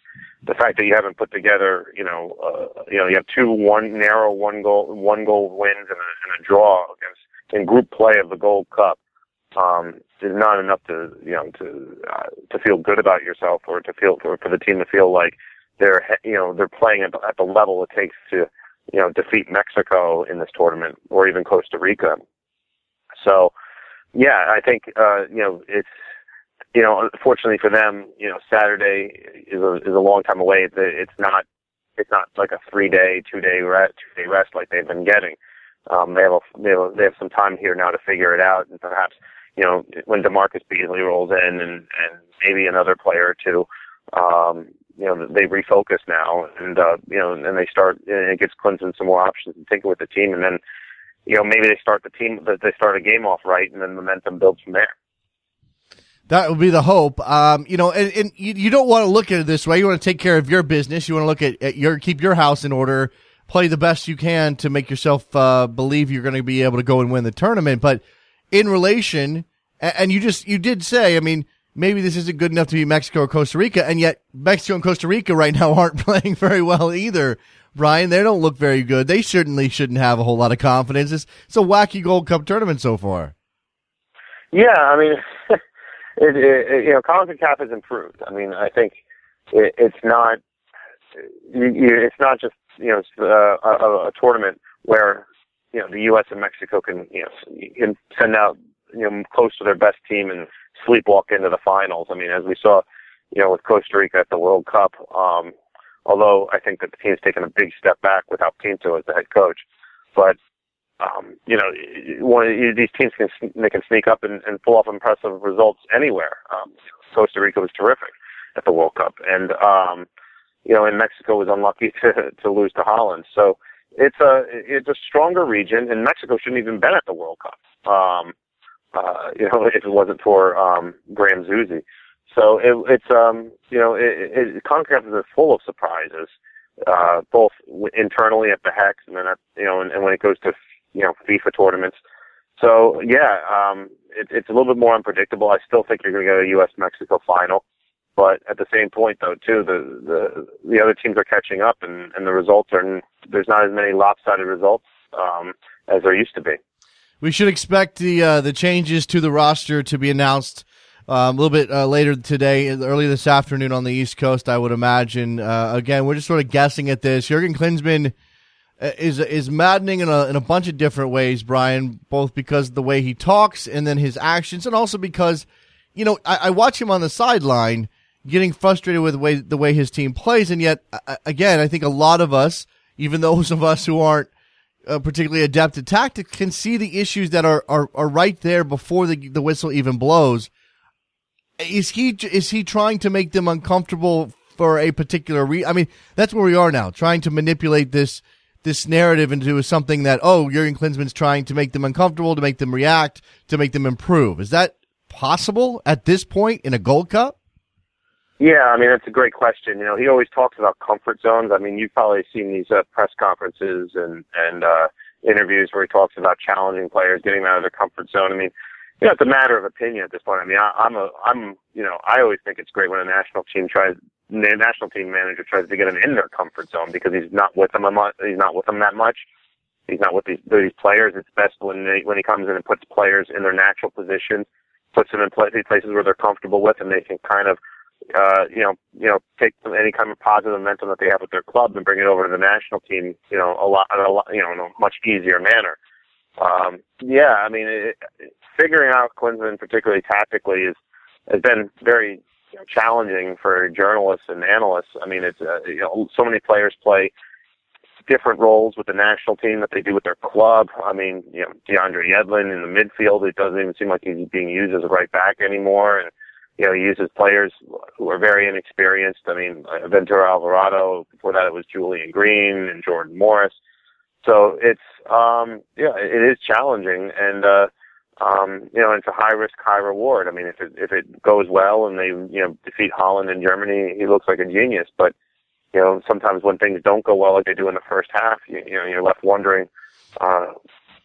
S3: the fact that you haven't put together, you know, uh, you know, you have two one narrow one goal one goal wins and a, and a draw against in group play of the Gold Cup um, is not enough to you know to uh, to feel good about yourself or to feel for, for the team to feel like they're you know they're playing at the, at the level it takes to you know defeat Mexico in this tournament or even Costa Rica. So yeah, I think uh, you know it's you know, unfortunately for them, you know, Saturday is a is a long time away. It's not it's not like a three day, two day rest, two day rest like they've been getting. Um, they have a, they have, they have some time here now to figure it out, and perhaps you know when DaMarcus Beasley rolls in, and and maybe another player or two, um, you know they refocus now, and uh, you know and they start. And it gives Klinsmann some more options to tinker with the team, and then you know maybe they start the team, they start a game off right, and then momentum builds from there.
S2: That would be the hope. Um, you know, and, and you, you, don't want to look at it this way. You want to take care of your business. You want to look at, at your keep your house in order, play the best you can to make yourself uh, believe you're going to be able to go and win the tournament. But in relation, and you just you did say, I mean, maybe this isn't good enough to be Mexico or Costa Rica, and yet Mexico and Costa Rica right now <laughs> aren't playing very well either. Brian, they don't look very good. They certainly shouldn't have a whole lot of confidence. It's, it's a wacky Gold Cup tournament so far.
S3: Yeah, I mean, it, it, you know, CONCACAF has improved. I mean, I think it, it's not, you, it's not just you know uh, a, a tournament where you know the U.S. and Mexico can you know can send out you know close to their best team and sleepwalk into the finals. I mean, as we saw, you know, with Costa Rica at the World Cup. Um, although I think that the team's taken a big step back without Pinto as the head coach, but um, you know, one these teams can they can sneak up and, and pull off impressive results anywhere. Um, Costa Rica was terrific at the World Cup, and um, you know, and Mexico was unlucky <laughs> to to lose to Holland. So it's a it's a stronger region, and Mexico shouldn't even been at the World Cup. Um, uh, <laughs> you know, if it wasn't for um, Graham Zusi. So it, it's um, you know, it, it, CONCACAF is full of surprises, uh, both internally at the Hex, and then at, you know, and, and when it goes to you know FIFA tournaments. So yeah, um, it, it's a little bit more unpredictable. I still think you're going to get a U.S. Mexico final. But at the same point, though, too, the the the other teams are catching up, and and the results are there's not as many lopsided results um, as there used to be.
S2: We should expect the uh, the changes to the roster to be announced um, a little bit uh, later today, early this afternoon on the East Coast. I would imagine. Uh, again, we're just sort of guessing at this. Jurgen Klinsmann is is maddening in a in a bunch of different ways, Brian. Both because the way he talks and then his actions, and also because you know I, I watch him on the sideline getting frustrated with the way the way his team plays, and yet again, I think a lot of us, even those of us who aren't uh, particularly adept at tactics, can see the issues that are are, are right there before the the whistle even blows. Is he is he trying to make them uncomfortable for a particular reason? I mean, that's where we are now, trying to manipulate this this narrative into something that oh, Jurgen Klinsmann's trying to make them uncomfortable, to make them react, to make them improve. Is that possible at this point in a Gold Cup?
S3: Yeah, I mean that's a great question. You know, he always talks about comfort zones. I mean, you've probably seen these uh, press conferences and and uh, interviews where he talks about challenging players, getting them out of their comfort zone. I mean, know, it's a matter of opinion at this point. I mean, I, I'm a I'm you know I always think it's great when a national team tries national team manager tries to get them in their comfort zone because he's not with them a much, he's not with them that much. He's not with these these players. It's best when they, when he comes in and puts players in their natural positions, puts them in places where they're comfortable with, and they can kind of uh, you know, you know, take any kind of positive momentum that they have with their club and bring it over to the national team, you know, a lot, a lot you know, in a much easier manner. Um, yeah, I mean, it, it, figuring out Klinsmann, particularly tactically, is has been very you know, challenging for journalists and analysts. I mean, it's uh, you know, so many players play different roles with the national team that they do with their club. I mean, you know, DeAndre Yedlin in the midfield, it doesn't even seem like he's being used as a right back anymore, and you know, he uses players who are very inexperienced. I mean, Ventura Alvarado, before that it was Julian Green and Jordan Morris. So it's, um, yeah, it is challenging and, uh, um, you know, it's a high risk, high reward. I mean, if it, if it goes well and they, you know, defeat Holland and Germany, he looks like a genius. But, you know, sometimes when things don't go well like they do in the first half, you, you know, you're left wondering, uh,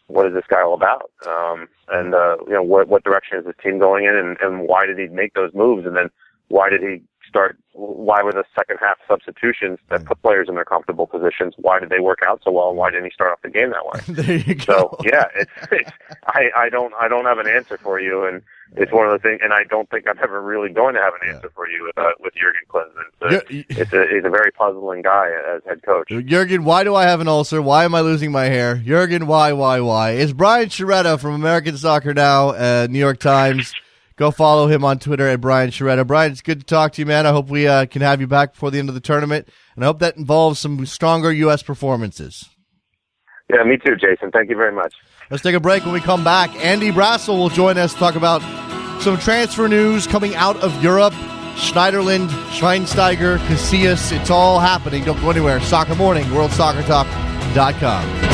S3: what is this guy all about? Um, and uh, you know, what what direction is this team going in, and, and why did he make those moves? And then why did he start? Why were the second half substitutions that put players in their comfortable positions? Why did they work out so well? And why didn't he start off the game that way? <laughs>
S2: there you
S3: go. So yeah, it's, it's I I don't I don't have an answer for you, and it's one of the things, and I don't think I'm ever really going to have an answer yeah. for you with, uh, with Jurgen Klinsmann. So it's a, he's a very puzzling guy as head coach.
S2: Jurgen, why do I have an ulcer? Why am I losing my hair? Jurgen, why, why, why? Is Brian Sciaretta from American Soccer Now, uh, New York Times. Go follow him on Twitter at Brian Sciaretta. Brian, it's good to talk to you, man. I hope we uh, can have you back before the end of the tournament, and I hope that involves some stronger U.S. performances.
S3: Yeah, me too, Jason. Thank you very much.
S2: Let's take a break. When we come back, Andy Brassell will join us to talk about some transfer news coming out of Europe. Schneiderlin, Schweinsteiger, Casillas, it's all happening. Don't go anywhere. Soccer Morning, WorldSoccerTalk.com.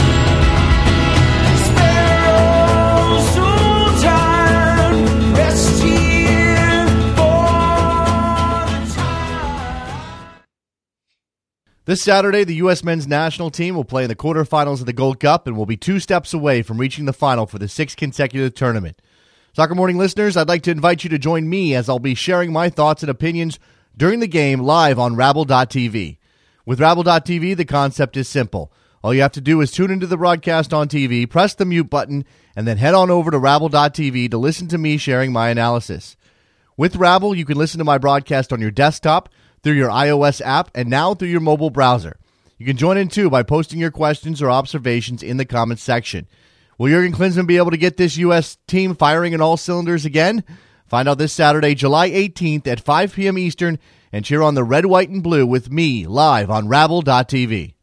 S2: This Saturday, the U.S. men's national team will play in the quarterfinals of the Gold Cup and will be two steps away from reaching the final for the sixth consecutive tournament. Soccer Morning listeners, I'd like to invite you to join me as I'll be sharing my thoughts and opinions during the game live on Rabble.tv. With Rabble.tv, the concept is simple. All you have to do is tune into the broadcast on TV, press the mute button, and then head on over to Rabble.tv to listen to me sharing my analysis. With Rabble, you can listen to my broadcast on your desktop through your iOS app and now through your mobile browser. You can join in too by posting your questions or observations in the comments section. Will Jurgen Klinsmann be able to get this U.S. team firing in all cylinders again? Find out this Saturday, July 18th at 5 p.m. Eastern and cheer on the red, white, and blue with me live on Rabble.tv.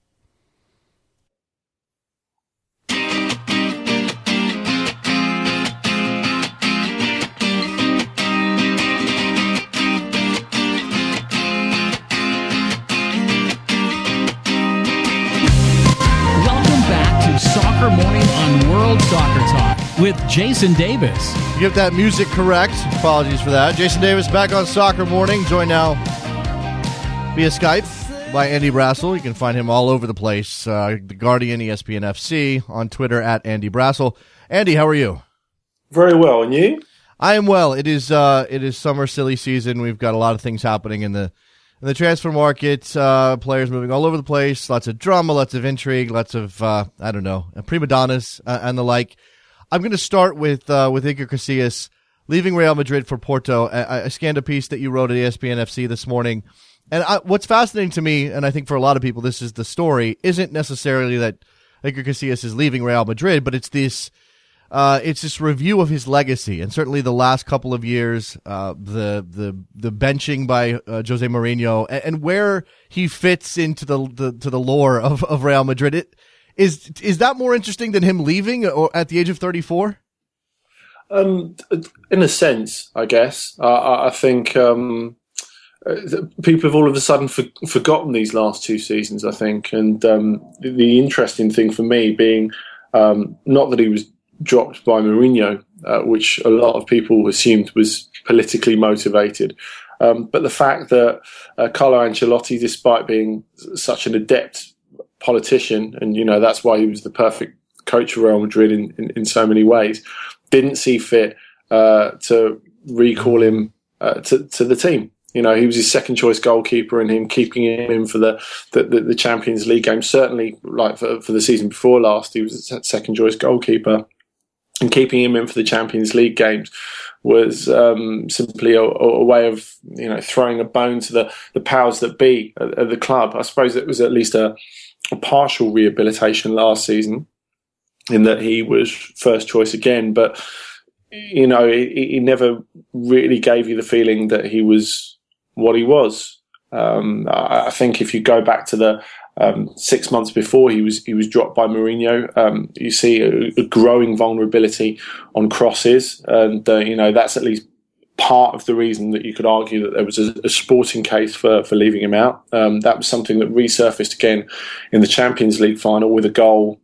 S1: Soccer Morning on World Soccer Talk with Jason Davis.
S2: You get that music correct. Apologies for that. Jason Davis back on Soccer Morning, joined now via Skype by Andy Brassell. You can find him all over the place. Uh, the Guardian, ESPN FC, on Twitter at Andy Brassell. Andy, how are you?
S4: Very well, and you?
S2: I am well. It is uh, it is summer silly season. We've got a lot of things happening in the in the transfer market. Uh, players moving all over the place. Lots of drama, lots of intrigue, lots of uh, I don't know prima donnas uh, and the like. I'm going to start with uh, with Iker Casillas leaving Real Madrid for Porto. I, I, scanned a piece that you wrote at ESPN FC this morning, and I, what's fascinating to me, and I think for a lot of people, this is the story, isn't necessarily that Iker Casillas is leaving Real Madrid, but it's this uh, it's this review of his legacy, and certainly the last couple of years, uh, the the the benching by uh, Jose Mourinho, and, and, where he fits into the, the to the lore of, of Real Madrid. It, is is that more interesting than him leaving or at the age of thirty four?
S4: Um, in a sense, I guess. I, I think um, uh, people have all of a sudden for, forgotten these last two seasons. I think, and um, the, the, interesting thing for me being um, not that he was dropped by Mourinho, uh, which a lot of people assumed was politically motivated. Um, but the fact that uh, Carlo Ancelotti, despite being such an adept politician, and you know that's why he was the perfect coach of Real Madrid in, in, in so many ways, didn't see fit uh, to recall him uh, to, to the team. You know, he was his second choice goalkeeper, and him keeping him in for the, the, the Champions League game. Certainly, like for, for the season before last, he was second choice goalkeeper and keeping him in for the Champions League games was um, simply a, a, way of you know throwing a bone to the, the powers that be at, at the club. I suppose it was at least a, a, partial rehabilitation last season in that he was first choice again, but you know he, he never really gave you the feeling that he was what he was. Um, I, I think if you go back to the um, six months before he was he was dropped by Mourinho. Um, you see a, a, growing vulnerability on crosses, and uh, you know that's at least part of the reason that you could argue that there was a, a sporting case for for leaving him out. Um, that was something that resurfaced again in the Champions League final with a goal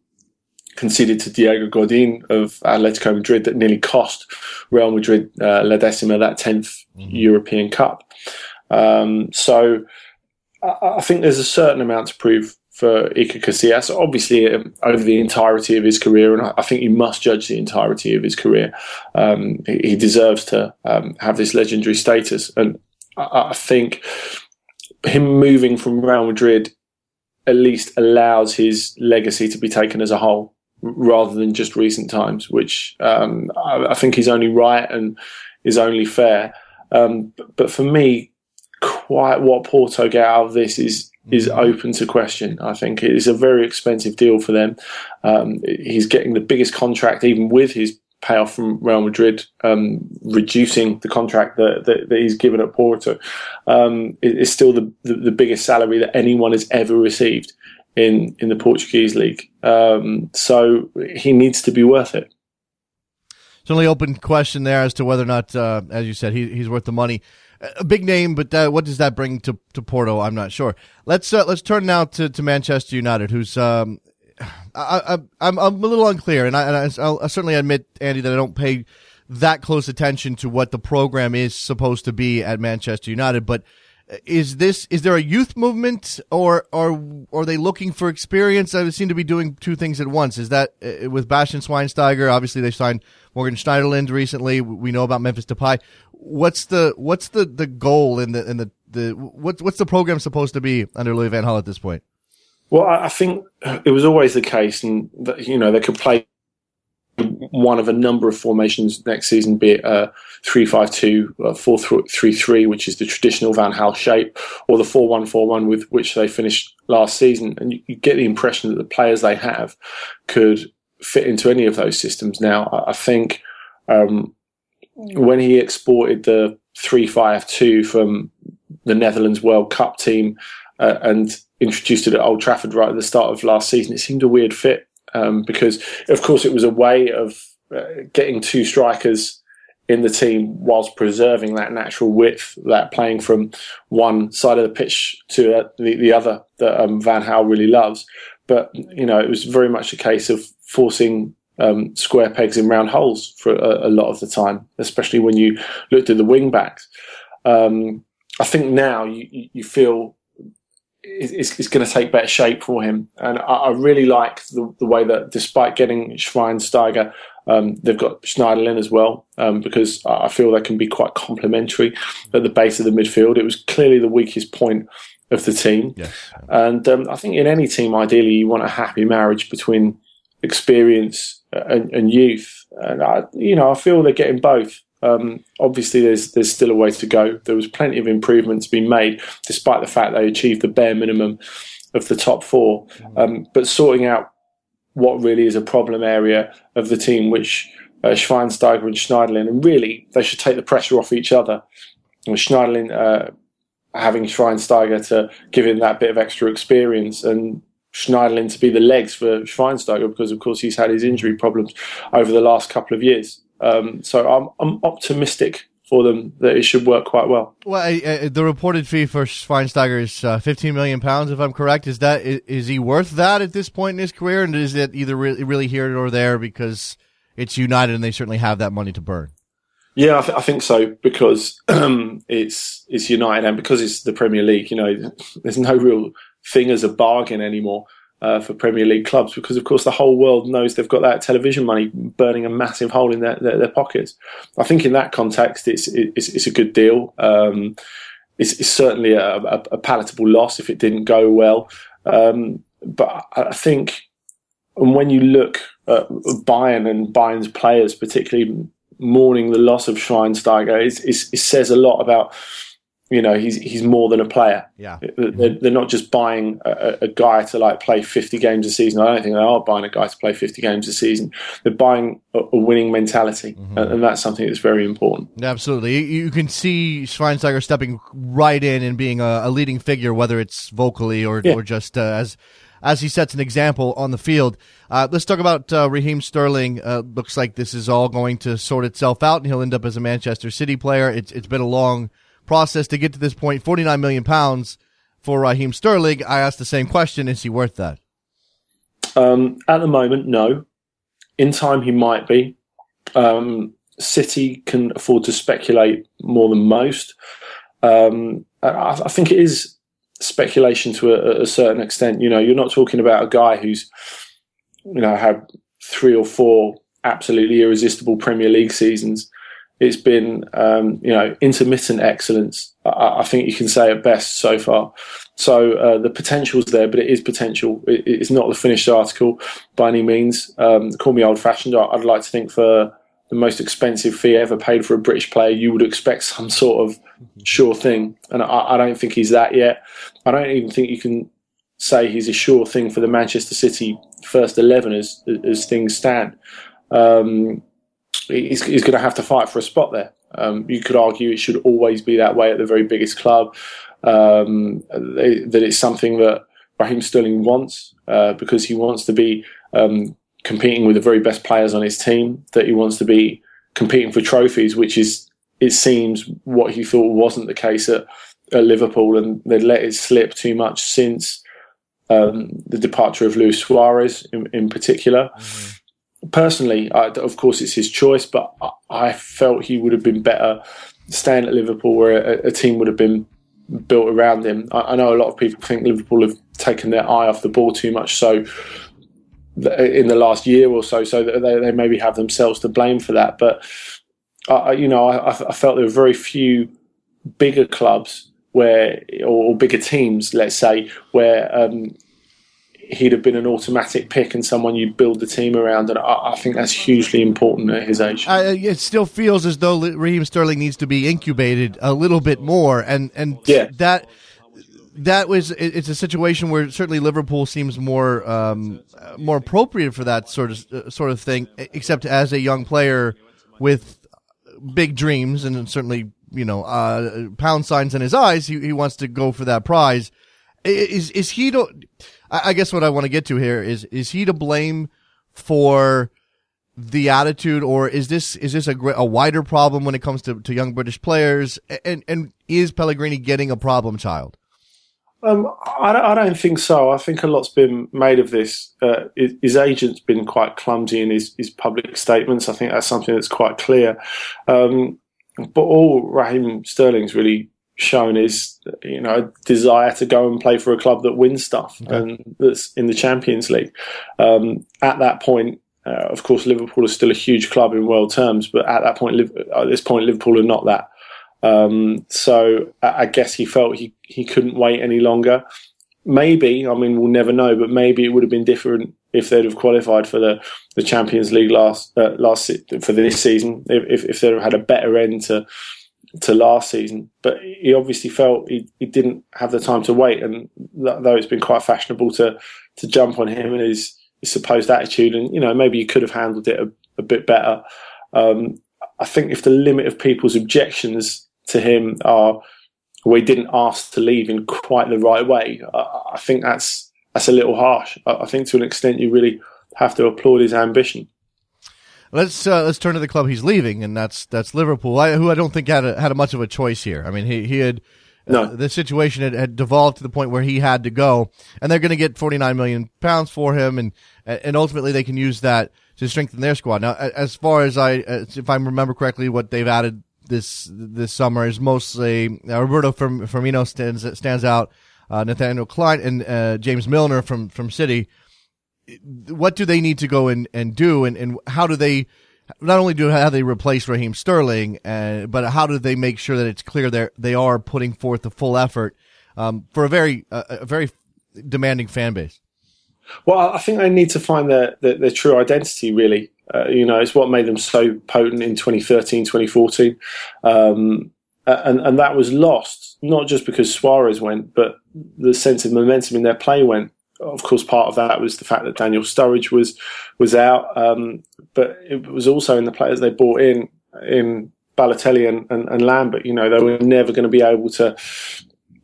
S4: conceded to Diego Godin of Atletico Madrid that nearly cost Real Madrid uh, La Decima that 10th mm-hmm. European Cup. Um, so I think there's a certain amount to prove for Iker Casillas, obviously um, over the entirety of his career, and I think you must judge the entirety of his career. Um, he, deserves to um, have this legendary status, and I, think him moving from Real Madrid at least allows his legacy to be taken as a whole, rather than just recent times, which um, I, I, think is only right and is only fair. Um, but, but for me, quite what Porto get out of this is is mm-hmm. open to question. I think it is a very expensive deal for them. Um, he's getting the biggest contract, even with his payoff from Real Madrid, um, reducing the contract that, that, that, he's given at Porto. Um, it's still the, the, the, biggest salary that anyone has ever received in, in the Portuguese league. Um, so he needs to be worth it.
S2: It's only open question there as to whether or not, uh, as you said, he, he's worth the money a big name, but uh, what does that bring to, to Porto? I'm not sure. Let's uh, let's turn now to, to Manchester United, who's um, I, I, I'm I'm a little unclear, and I, and I will certainly admit, Andy, that I don't pay that close attention to what the program is supposed to be at Manchester United. But is this is there a youth movement, or or, are they looking for experience? I seem to be doing two things at once. Is that uh, with Bastian Schweinsteiger? Obviously, they signed Morgan Schneiderlin recently. We know about Memphis Depay what's the what's the, the goal in the in the, the what's what's the program supposed to be under Louis Van Gaal at this point?
S4: Well, I think it was always the case, and that, you know they could play one of a number of formations next season, be it a 3 5 2, 4 3 3, which is the traditional Van Gaal shape, or the 4 1 4 1 with which they finished last season. And you, you, get the impression that the players they have could fit into any of those systems. Now, I, I think um, when he exported the 352 from the Netherlands World Cup team uh, and introduced it at Old Trafford right at the start of last season, it seemed a weird fit um, because, of course, it was a way of uh, getting two strikers in the team whilst preserving that natural width, that playing from one side of the pitch to uh, the, the other that um, Van Gaal really loves. But, you know, it was very much a case of forcing um, square pegs in round holes for a, a, lot of the time, especially when you looked at the wing backs. Um, I think now you, you feel it's, is going to take better shape for him. And I, I really like the, the, way that despite getting Schweinsteiger, um, they've got Schneiderlin as well, um, because I feel they can be quite complementary at the base of the midfield. It was clearly the weakest point of the team.
S2: Yes.
S4: And um, I think in any team, ideally, you want a happy marriage between experience and, and youth. And I, you know, I feel they're getting both. Um, obviously, there's there's still a way to go. There was plenty of improvement to be made, despite the fact they achieved the bare minimum of the top four. Um, but sorting out what really is a problem area of the team, which uh, Schweinsteiger and Schneiderlin, and really they should take the pressure off each other. And Schneiderlin uh, having Schweinsteiger to give him that bit of extra experience and Schneiderlin to be the legs for Schweinsteiger because, of course, he's had his injury problems over the last couple of years. Um, so I'm, I'm optimistic for them that it should work quite well.
S2: Well, uh, the reported fee for Schweinsteiger is uh, 15 million pounds, if I'm correct. Is that is, is, he worth that at this point in his career, and is it either really, really here or there because it's United and they certainly have that money to burn?
S4: Yeah, I, th- I think so because um, <clears throat> it's it's United and because it's the Premier League. You know, <laughs> there's no real thing as a bargain anymore uh, for Premier League clubs because, of course, the whole world knows they've got that television money burning a massive hole in their, their, their pockets. I think in that context, it's it's, it's a good deal. Um, it's, it's, certainly a, a, a, palatable loss if it didn't go well. Um, but I think, and when you look at Bayern and Bayern's players, particularly mourning the loss of Schweinsteiger, it says a lot about you know he's he's more than a player.
S2: Yeah,
S4: they're, they're not just buying a, a, guy to like play fifty games a season. I don't think they are buying a guy to play fifty games a season. They're buying a, a winning mentality, mm-hmm. and, that's something that's very important.
S2: Absolutely, you, you, can see Schweinsteiger stepping right in and being a, a leading figure, whether it's vocally or yeah. or just uh, as as he sets an example on the field. Uh, let's talk about uh, Raheem Sterling. Uh, looks like this is all going to sort itself out, and he'll end up as a Manchester City player. It's it's been a long process to get to this point, 49 million pounds for Raheem Sterling. I asked the same question: Is he worth that?
S4: Um, at the moment, no. In time, he might be. Um, City can afford to speculate more than most. Um, I, I, think it is speculation to a, a, certain extent. You know, you're not talking about a guy who's, you know, had three or four absolutely irresistible Premier League seasons it's been um, you know intermittent excellence. I, I, think you can say at best so far. So uh, the potential's there, but it is potential. It, it's not the finished article by any means. Um, call me old-fashioned. I'd like to think for the most expensive fee ever paid for a British player, you would expect some sort of sure thing, and I, I don't think he's that yet. I don't even think you can say he's a sure thing for the Manchester City first eleven as as things stand. Um, he's, he's going to have to fight for a spot there. Um, you could argue it should always be that way at the very biggest club. Um, that it's something that Raheem Sterling wants uh, because he wants to be um, competing with the very best players on his team. That he wants to be competing for trophies, which is it seems what he thought wasn't the case at, at Liverpool, and they'd let it slip too much since um, the departure of Luis Suarez in, in particular. Mm-hmm personally, I, of course, it's his choice, but I felt he would have been better staying at Liverpool, where a, a team would have been built around him. I, I, know a lot of people think Liverpool have taken their eye off the ball too much, so in the last year or so, so they, they maybe have themselves to blame for that. But I, you know, I, I felt there were very few bigger clubs where, or, bigger teams, let's say, where um, he'd have been an automatic pick and someone you'd build the team around. And I, I think that's hugely important at his age.
S2: Uh, it still feels as though Raheem Sterling needs to be incubated a little bit more, and and
S4: yeah.
S2: that that was it's a situation where certainly Liverpool seems more um, more appropriate for that sort of uh, sort of thing. Except as a young player with big dreams and certainly you know uh, pound signs in his eyes, he, he wants to go for that prize. Is is he? To, I guess what I want to get to here is is he to blame for the attitude, or is this is this a, a wider problem when it comes to, to young British players? And and is Pellegrini getting a problem child?
S4: Um, I, I, don't think so. I think a lot's been made of this. Uh, his agent's been quite clumsy in his, his public statements. I think that's something that's quite clear. Um, but all Raheem Sterling's really shown his you know desire to go and play for a club that wins stuff okay. and that's in the Champions League. Um, at that point, uh, of course, Liverpool is still a huge club in world terms, but at that point, at this point, Liverpool are not that. Um, so I guess he felt he, he couldn't wait any longer. Maybe, I mean, we'll never know, but maybe it would have been different if they'd have qualified for the, the Champions League last uh, last for this season. If if they'd have had a better end to to last season, but he obviously felt he, he didn't have the time to wait. And though it's been quite fashionable to to jump on him and his, his supposed attitude, and you know maybe he could have handled it a, a bit better. Um, I think if the limit of people's objections to him are we didn't ask to leave in quite the right way, I, I think that's that's a little harsh. I, I think to an extent you really have to applaud his ambition.
S2: Let's uh, let's turn to the club he's leaving, and that's that's Liverpool, I, who I don't think had a, had a much of a choice here. I mean, he he had uh, the situation had, had, devolved to the point where he had to go, and they're going to get forty nine million pounds for him, and and ultimately they can use that to strengthen their squad. Now, as far as I, if I remember correctly, what they've added this this summer is mostly uh, Roberto Firmino stands stands out, uh, Nathaniel Clyne and uh, James Milner from from City what do they need to go and, and do and, and how do they not only do how they replace Raheem Sterling, uh, but how do they make sure that it's clear they they are putting forth the full effort um, for a very uh, a very demanding fan base.
S4: Well, I think they need to find their their, their true identity. Really, uh, you know, it's what made them so potent in 2013, 2014, um, and and that was lost not just because Suarez went, but the sense of momentum in their play went of course, part of that was the fact that Daniel Sturridge was was out, um, but it was also in the players they brought in in Balotelli and, and, and Lambert. You know, they were never going to be able to,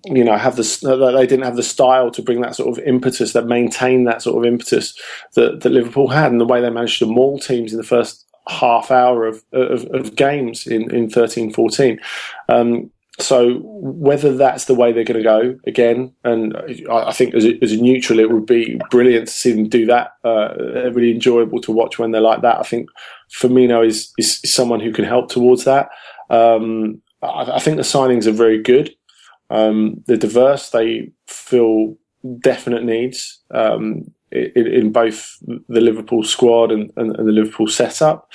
S4: you know, have the they didn't have the style to bring that sort of impetus, that maintain that sort of impetus that, that Liverpool had, and the way they managed to maul teams in the first half hour of of, of games in in thirteen fourteen. Um, so whether that's the way they're going to go again, and I, think as a, as a, neutral, it would be brilliant to see them do that. Uh, really enjoyable to watch when they're like that. I think Firmino is, is, is someone who can help towards that. Um, I, I, think the signings are very good. Um, they're diverse. They fill definite needs um, in, in, both the Liverpool squad and, and, and the Liverpool setup.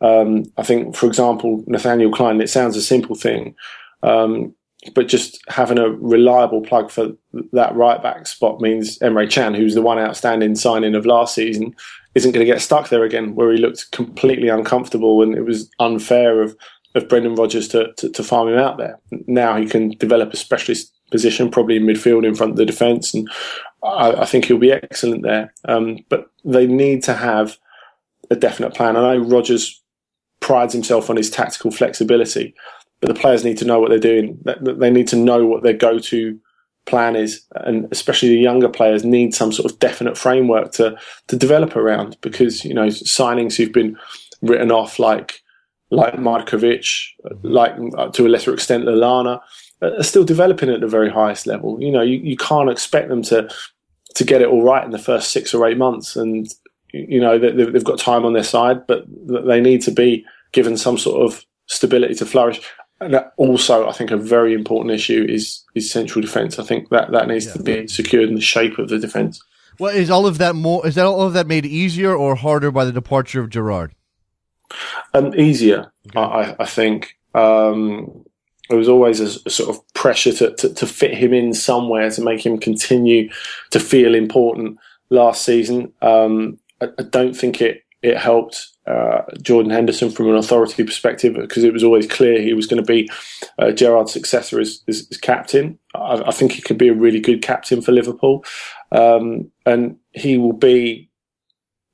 S4: Um, I think, for example, Nathaniel Clyne. It sounds a simple thing um, but just having a reliable plug for that right back spot means Emre Can, who's the one outstanding signing of last season, isn't going to get stuck there again, where he looked completely uncomfortable and it was unfair of, of Brendan Rodgers to, to, to farm him out there. Now he can develop a specialist position, probably in midfield in front of the defence, and I, I, think he'll be excellent there. Um, but they need to have a definite plan. I know Rodgers prides himself on his tactical flexibility but the players need to know what they're doing. They need to know what their go-to plan is, and especially the younger players need some sort of definite framework to to develop around. Because you know signings who've been written off, like like Markovic, like uh, to a lesser extent Lallana, are still developing at the very highest level. You know, you, you can't expect them to to get it all right in the first six or eight months, and you know they've got time on their side, but they need to be given some sort of stability to flourish. And also, I think a very important issue is is central defence. I think that that needs yeah. to be secured in the shape of the defence.
S2: Well, is all of that more? Is that all of that made easier or harder by the departure of Gerrard?
S4: Um, easier, okay. I, I, think. Um, there was always a, a sort of pressure to, to, to, fit him in somewhere to make him continue to feel important last season. Um, I, I, don't think it it helped uh, Jordan Henderson from an authority perspective because it was always clear he was going to be uh, Gerrard's successor as, as, as captain. I, I, think he could be a really good captain for Liverpool, um, and he will be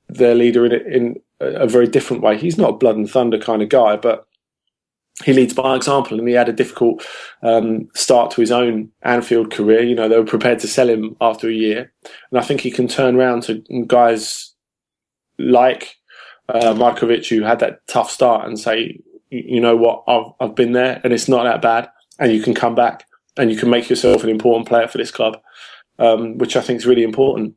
S4: their leader in, in a very different way. He's not a blood and thunder kind of guy, but he leads by example, and he had a difficult um, start to his own Anfield career. You know, they were prepared to sell him after a year, and I think he can turn around to guys like uh, Markovic, who had that tough start, and say, you know what, I've, I've been there, and it's not that bad, and you can come back, and you can make yourself an important player for this club, um, which I think is really important.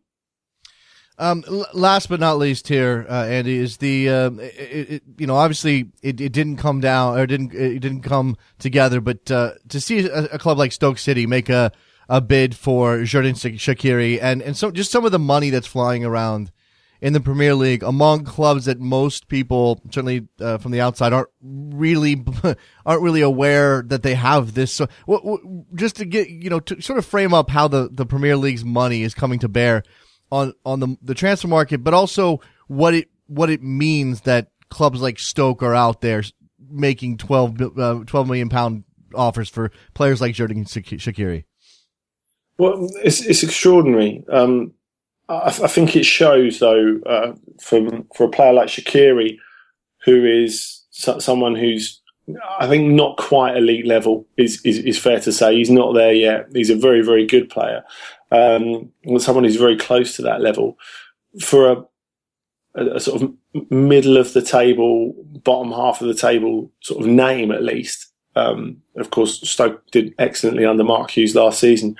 S2: Um, last but not least, here, uh, Andy, is the uh, it, it, you know obviously it, it didn't come down or didn't it didn't come together, but uh, to see a, a, club like Stoke City make a, a bid for Xherdan Shaqiri and and so just some of the money that's flying around in the Premier League among clubs that most people, certainly uh, from the outside, aren't really <laughs> aren't really aware that they have this. So, w- w- just to get you know to sort of frame up how the, the Premier League's money is coming to bear on on the the transfer market, but also what it what it means that clubs like Stoke are out there making 12, uh, 12 million pound offers for players like Xherdan Shaqiri.
S4: Well, it's it's extraordinary. Um, I, I, think it shows, though, uh, from for a player like Shaqiri, who is so, someone who's I think not quite elite level is, is, is fair to say. He's not there yet. He's a very very good player, um, someone who's very close to that level. For a, a, a, sort of middle of the table, bottom half of the table sort of name at least. Um, of course, Stoke did excellently under Mark Hughes last season.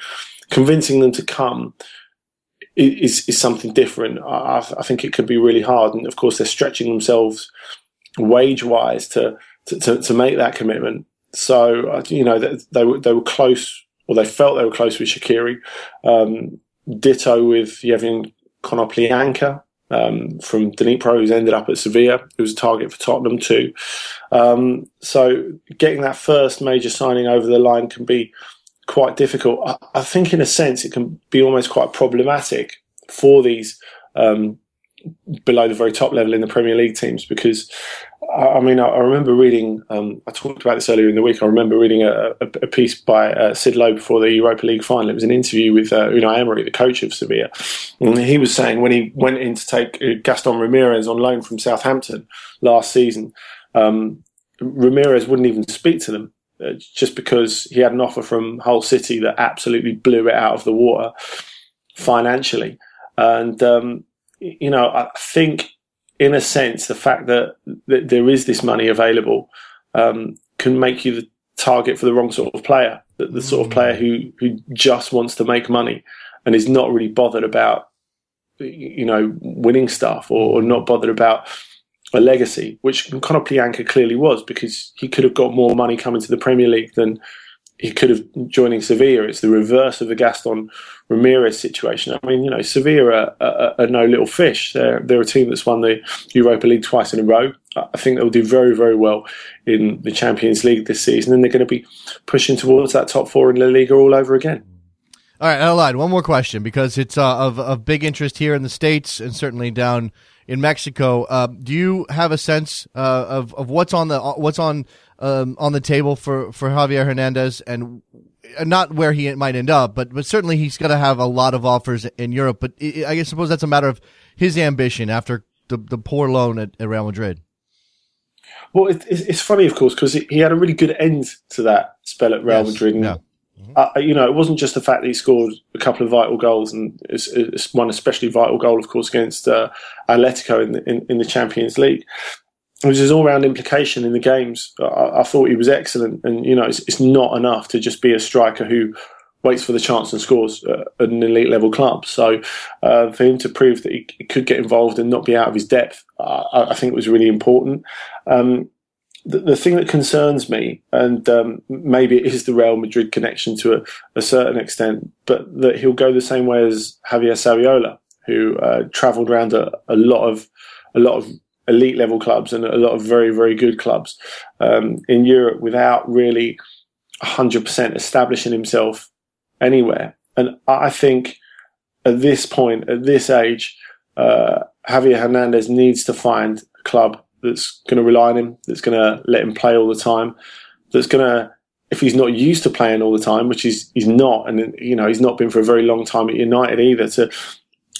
S4: Convincing them to come is, is something different. I, I think it could be really hard. And of course, they're stretching themselves wage wise to, to, to, to, make that commitment. So, uh, you know, they, they, were, they were close or they felt they were close with Shaqiri. Um, ditto with Yevhen Konoplyanka um, from Dnipro, who's ended up at Sevilla, who was a target for Tottenham too. Um, so getting that first major signing over the line can be quite difficult. I, I, think, in a sense, it can be almost quite problematic for these um, below the very top level in the Premier League teams because I mean, I, remember reading. Um, I talked about this earlier in the week. I remember reading a, a, a piece by uh, Sid Lowe before the Europa League final. It was an interview with uh, Unai Emery, the coach of Sevilla, and he was saying when he went in to take uh, Gaston Ramirez on loan from Southampton last season, um, Ramirez wouldn't even speak to them uh, just because he had an offer from Hull City that absolutely blew it out of the water financially. And um, you know, I think in a sense, the fact that, that there is this money available um, can make you the target for the wrong sort of player, the, the sort of player who, who just wants to make money and is not really bothered about, you know, winning stuff or, or not bothered about a legacy, which Konoplyanka clearly was because he could have got more money coming to the Premier League than he could have joining Sevilla. It's the reverse of the Gaston Ramirez situation. I mean, you know, Sevilla are, are, are, no little fish. They're, they're a team that's won the Europa League twice in a row. I think they'll do very, very well in the Champions League this season, and they're going to be pushing towards that top four in La Liga all over again.
S2: All right, Adeline, one more question because it's uh, of, of big interest here in the States and certainly down in Mexico. Uh, do you have a sense uh, of, of what's on the what's on um, on the table for, for Javier Hernandez and not where he might end up, but but certainly he's got to have a lot of offers in Europe. But I guess suppose that's a matter of his ambition after the the poor loan at, at Real Madrid.
S4: Well, it, it's funny, of course, because he had a really good end to that spell at Real yes, Madrid. And, yeah. Mm-hmm. uh, you know, it wasn't just the fact that he scored a couple of vital goals, and one especially vital goal, of course, against uh, Atletico in the, in, in the Champions League it was his all-round implication in the games. I, I thought he was excellent, and you know, it's, it's, not enough to just be a striker who waits for the chance and scores at an elite level club. So, uh, for him to prove that he, could get involved and not be out of his depth, I, I, think it was really important. Um, the, the, thing that concerns me, and um, maybe it is the Real Madrid connection to a, a, certain extent, but that he'll go the same way as Javier Saviola, who uh, travelled around a, a lot of a lot of elite level clubs and a lot of very, very good clubs um, in Europe without really 100% establishing himself anywhere. And I think at this point, at this age, uh, Javier Hernandez needs to find a club that's going to rely on him, that's going to let him play all the time, that's going to, if he's not used to playing all the time, which he's, he's not, and you know he's not been for a very long time at United either, to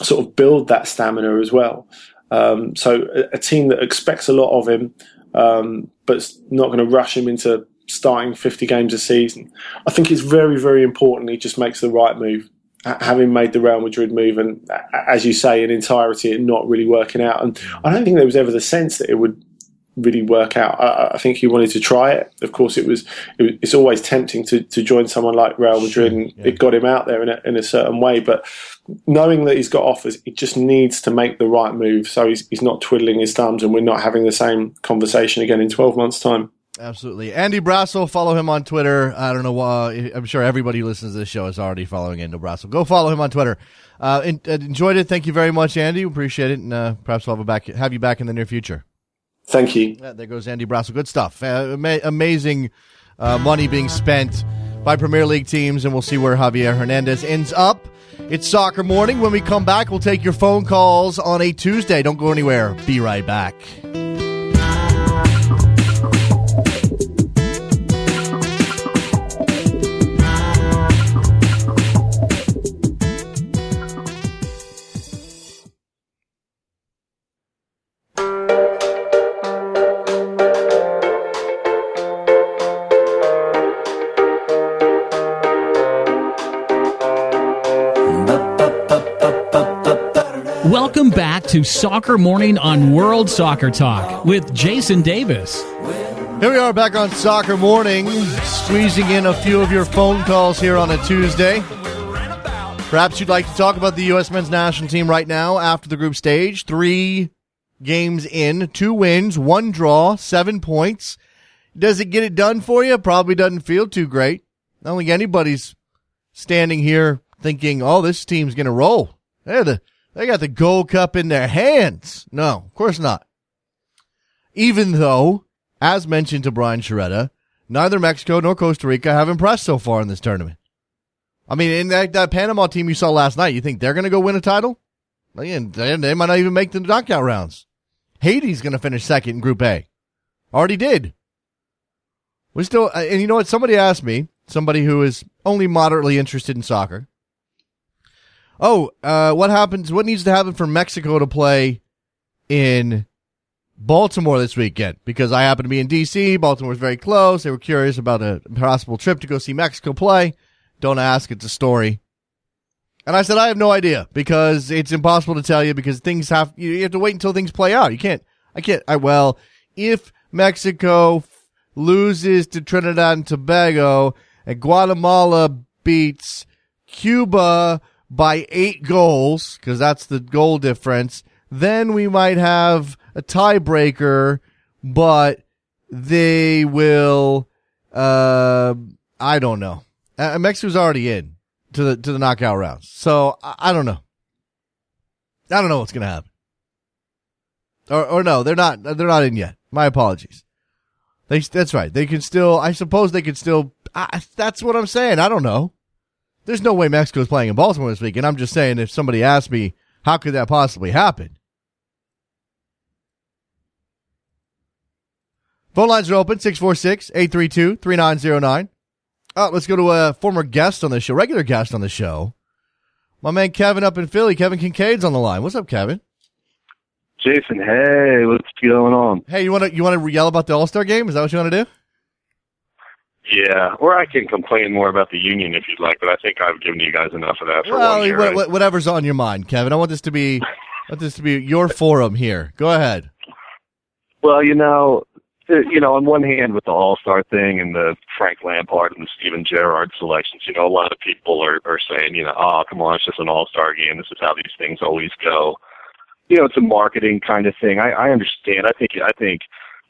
S4: sort of build that stamina as well. Um, so a, a, team that expects a lot of him, um, but's not going to rush him into starting 50 games a season. I think it's very, very important he just makes the right move. Having made the Real Madrid move, and as you say, in entirety, it not really working out. And I don't think there was ever the sense that it would really work out. I, I, think he wanted to try it. Of course, it was, it it's always tempting to, to join someone like Real Madrid, and yeah. it got him out there in a, in a certain way. But knowing that he's got offers, he just needs to make the right move so he's, he's not twiddling his thumbs, and we're not having the same conversation again in twelve months' time.
S2: Absolutely. Andy Brassell, follow him on Twitter. I don't know why. I'm sure everybody who listens to this show is already following Andy Brassell. Go follow him on Twitter. Uh, in, uh, enjoyed it. Thank you very much, Andy. We appreciate it. And uh, perhaps we'll have, back, have you back in the near future.
S4: Thank you.
S2: Yeah, there goes Andy Brassell. Good stuff. Uh, ama- amazing uh, money being spent by Premier League teams, and we'll see where Javier Hernandez ends up. It's soccer morning. When we come back, we'll take your phone calls on a Tuesday. Don't go anywhere. Be right back.
S1: Back to Soccer Morning on World Soccer Talk with Jason Davis.
S2: Here we are back on Soccer Morning, squeezing in a few of your phone calls here on a Tuesday. Perhaps you'd like to talk about the U.S. men's national team right now after the group stage. Three games in, two wins, one draw, seven points. Does it get it done for you? Probably doesn't feel too great. I don't think anybody's standing here thinking, oh, this team's going to roll. They're the they got the Gold Cup in their hands. No, of course not. Even though, as mentioned to Brian Sciaretta, neither Mexico nor Costa Rica have impressed so far in this tournament. I mean, in that, that Panama team you saw last night, you think they're going to go win a title? Again, they, they might not even make the knockout rounds. Haiti's going to finish second in Group A. Already did. We still, uh, and you know what? Somebody asked me, somebody who is only moderately interested in soccer, Oh, uh, what happens? What needs to happen for Mexico to play in Baltimore this weekend? Because I happen to be in D.C. Baltimore's very close. They were curious about a possible trip to go see Mexico play. Don't ask. It's a story. And I said, I have no idea because it's impossible to tell you because things have, you have to wait until things play out. You can't, I can't, I, well, if Mexico loses to Trinidad and Tobago and Guatemala beats Cuba by eight goals, because that's the goal difference, then we might have a tiebreaker, but they will, uh, I don't know. Uh, Mexico's already in to the, to the knockout rounds. So I, I don't know. I don't know what's going to happen. Or, or no, they're not, they're not in yet. My apologies. They, that's right. They can still, I suppose they could still, I, that's what I'm saying. I don't know. There's no way Mexico's playing in Baltimore this week, and I'm just saying if somebody asked me, how could that possibly happen? Phone lines are open 646 832 3909. Oh, let's go to a former guest on the show, regular guest on the show. My man Kevin up in Philly. Kevin Kincaid's on the line. What's up, Kevin?
S5: Jason, hey, what's going on?
S2: Hey, you want to you want to yell about the All Star game? Is that what you want to do?
S5: Yeah, or I can complain more about the union if you'd like, but I think I've given you guys enough of that for
S2: well,
S5: one year.
S2: Wh- whatever's on your mind, Kevin. I want this to be, want this to be your forum here. Go ahead.
S5: Well, you know, uh, you know, on one hand, with the All Star thing and the Frank Lampard and the Steven Gerrard selections, you know, a lot of people are are saying, you know, oh, come on, it's just an All Star game. This is how these things always go. You know, it's a marketing kind of thing. I, I understand. I think I think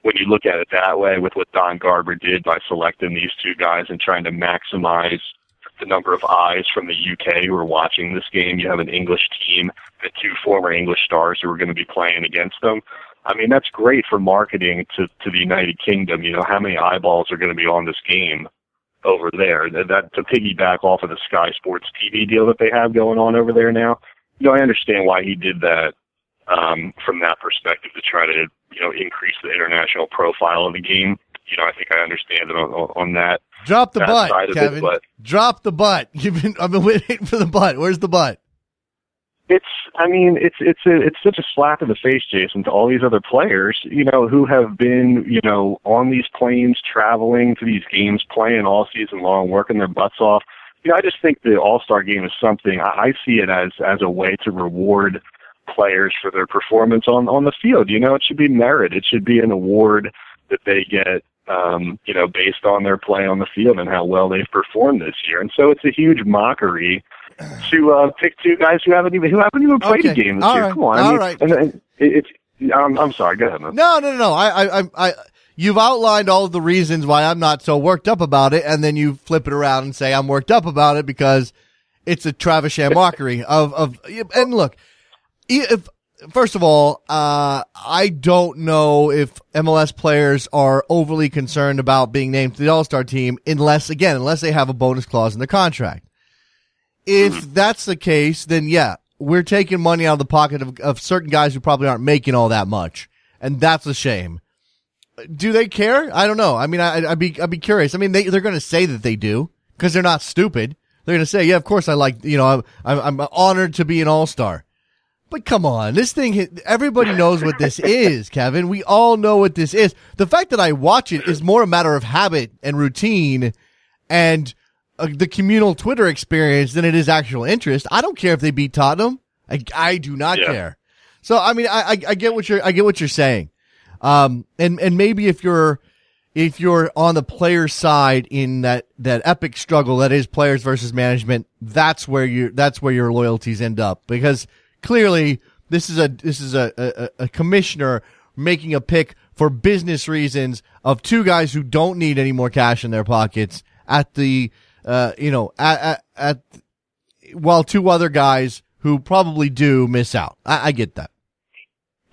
S5: when you look at it that way with what Don Garber did by selecting these two guys and trying to maximize the number of eyes from the UK who are watching this game. You have an English team and two former English stars who are going to be playing against them. I mean, that's great for marketing to, to the United Kingdom. You know, how many eyeballs are going to be on this game over there? That, that to piggyback off of the Sky Sports TV deal that they have going on over there now. You know, I understand why he did that um, from that perspective to try to you know increase the international profile of the game. You know, I think I understand it on, on that.
S2: Drop the
S5: that
S2: butt, Kevin. It, but Drop the butt. <laughs> You've been I've been waiting for the butt. Where's the butt?
S5: It's I mean it's it's a, it's such a slap in the face, Jason, to all these other players, you know, who have been you know on these planes, traveling to these games, playing all season long, working their butts off. You know, I just think the All Star game is something I, I see it as as a way to reward players for their performance on on the field. You know, it should be merit. It should be an award that they get um, you know, based on their play on the field and how well they've performed this year. And so it's a huge mockery to uh, pick two guys who haven't even who haven't even played
S2: Okay.
S5: a game this
S2: All
S5: year.
S2: right.
S5: Come on, I mean,
S2: right.
S5: and, and it's. I'm, I'm sorry. Go ahead, man.
S2: No, no, no, no. I, I, I, I, you've outlined all of the reasons why I'm not so worked up about it, and then you flip it around and say I'm worked up about it because it's a Travis mockery of, of, and look, if, first of all, uh, I don't know if MLS players are overly concerned about being named to the All-Star team unless, again, unless they have a bonus clause in the contract. If that's the case, then yeah, we're taking money out of the pocket of, of certain guys who probably aren't making all that much. And that's a shame. Do they care? I don't know. I mean, I, I'd be, I'd be curious. I mean, they, they're going to say that they do because they're not stupid. They're going to say, yeah, of course I like, you know, I'm, I'm, I'm honored to be an all-star. But come on, this thing, everybody knows what this is, <laughs> Kevin. We all know what this is. The fact that I watch it is more a matter of habit and routine and uh, the communal Twitter experience than it is actual interest. I don't care if they beat Tottenham. I, I do not
S5: Yeah.
S2: care. So, I mean, I, I, I get what you're, I get what you're saying. Um, and, and maybe if you're, if you're on the player's side in that, that epic struggle that is players versus management, that's where you, that's where your loyalties end up because clearly this is a, this is a, a, a commissioner making a pick for business reasons of two guys who don't need any more cash in their pockets at the, uh, you know, at, at, at while two other guys who probably do miss out. I, I get that.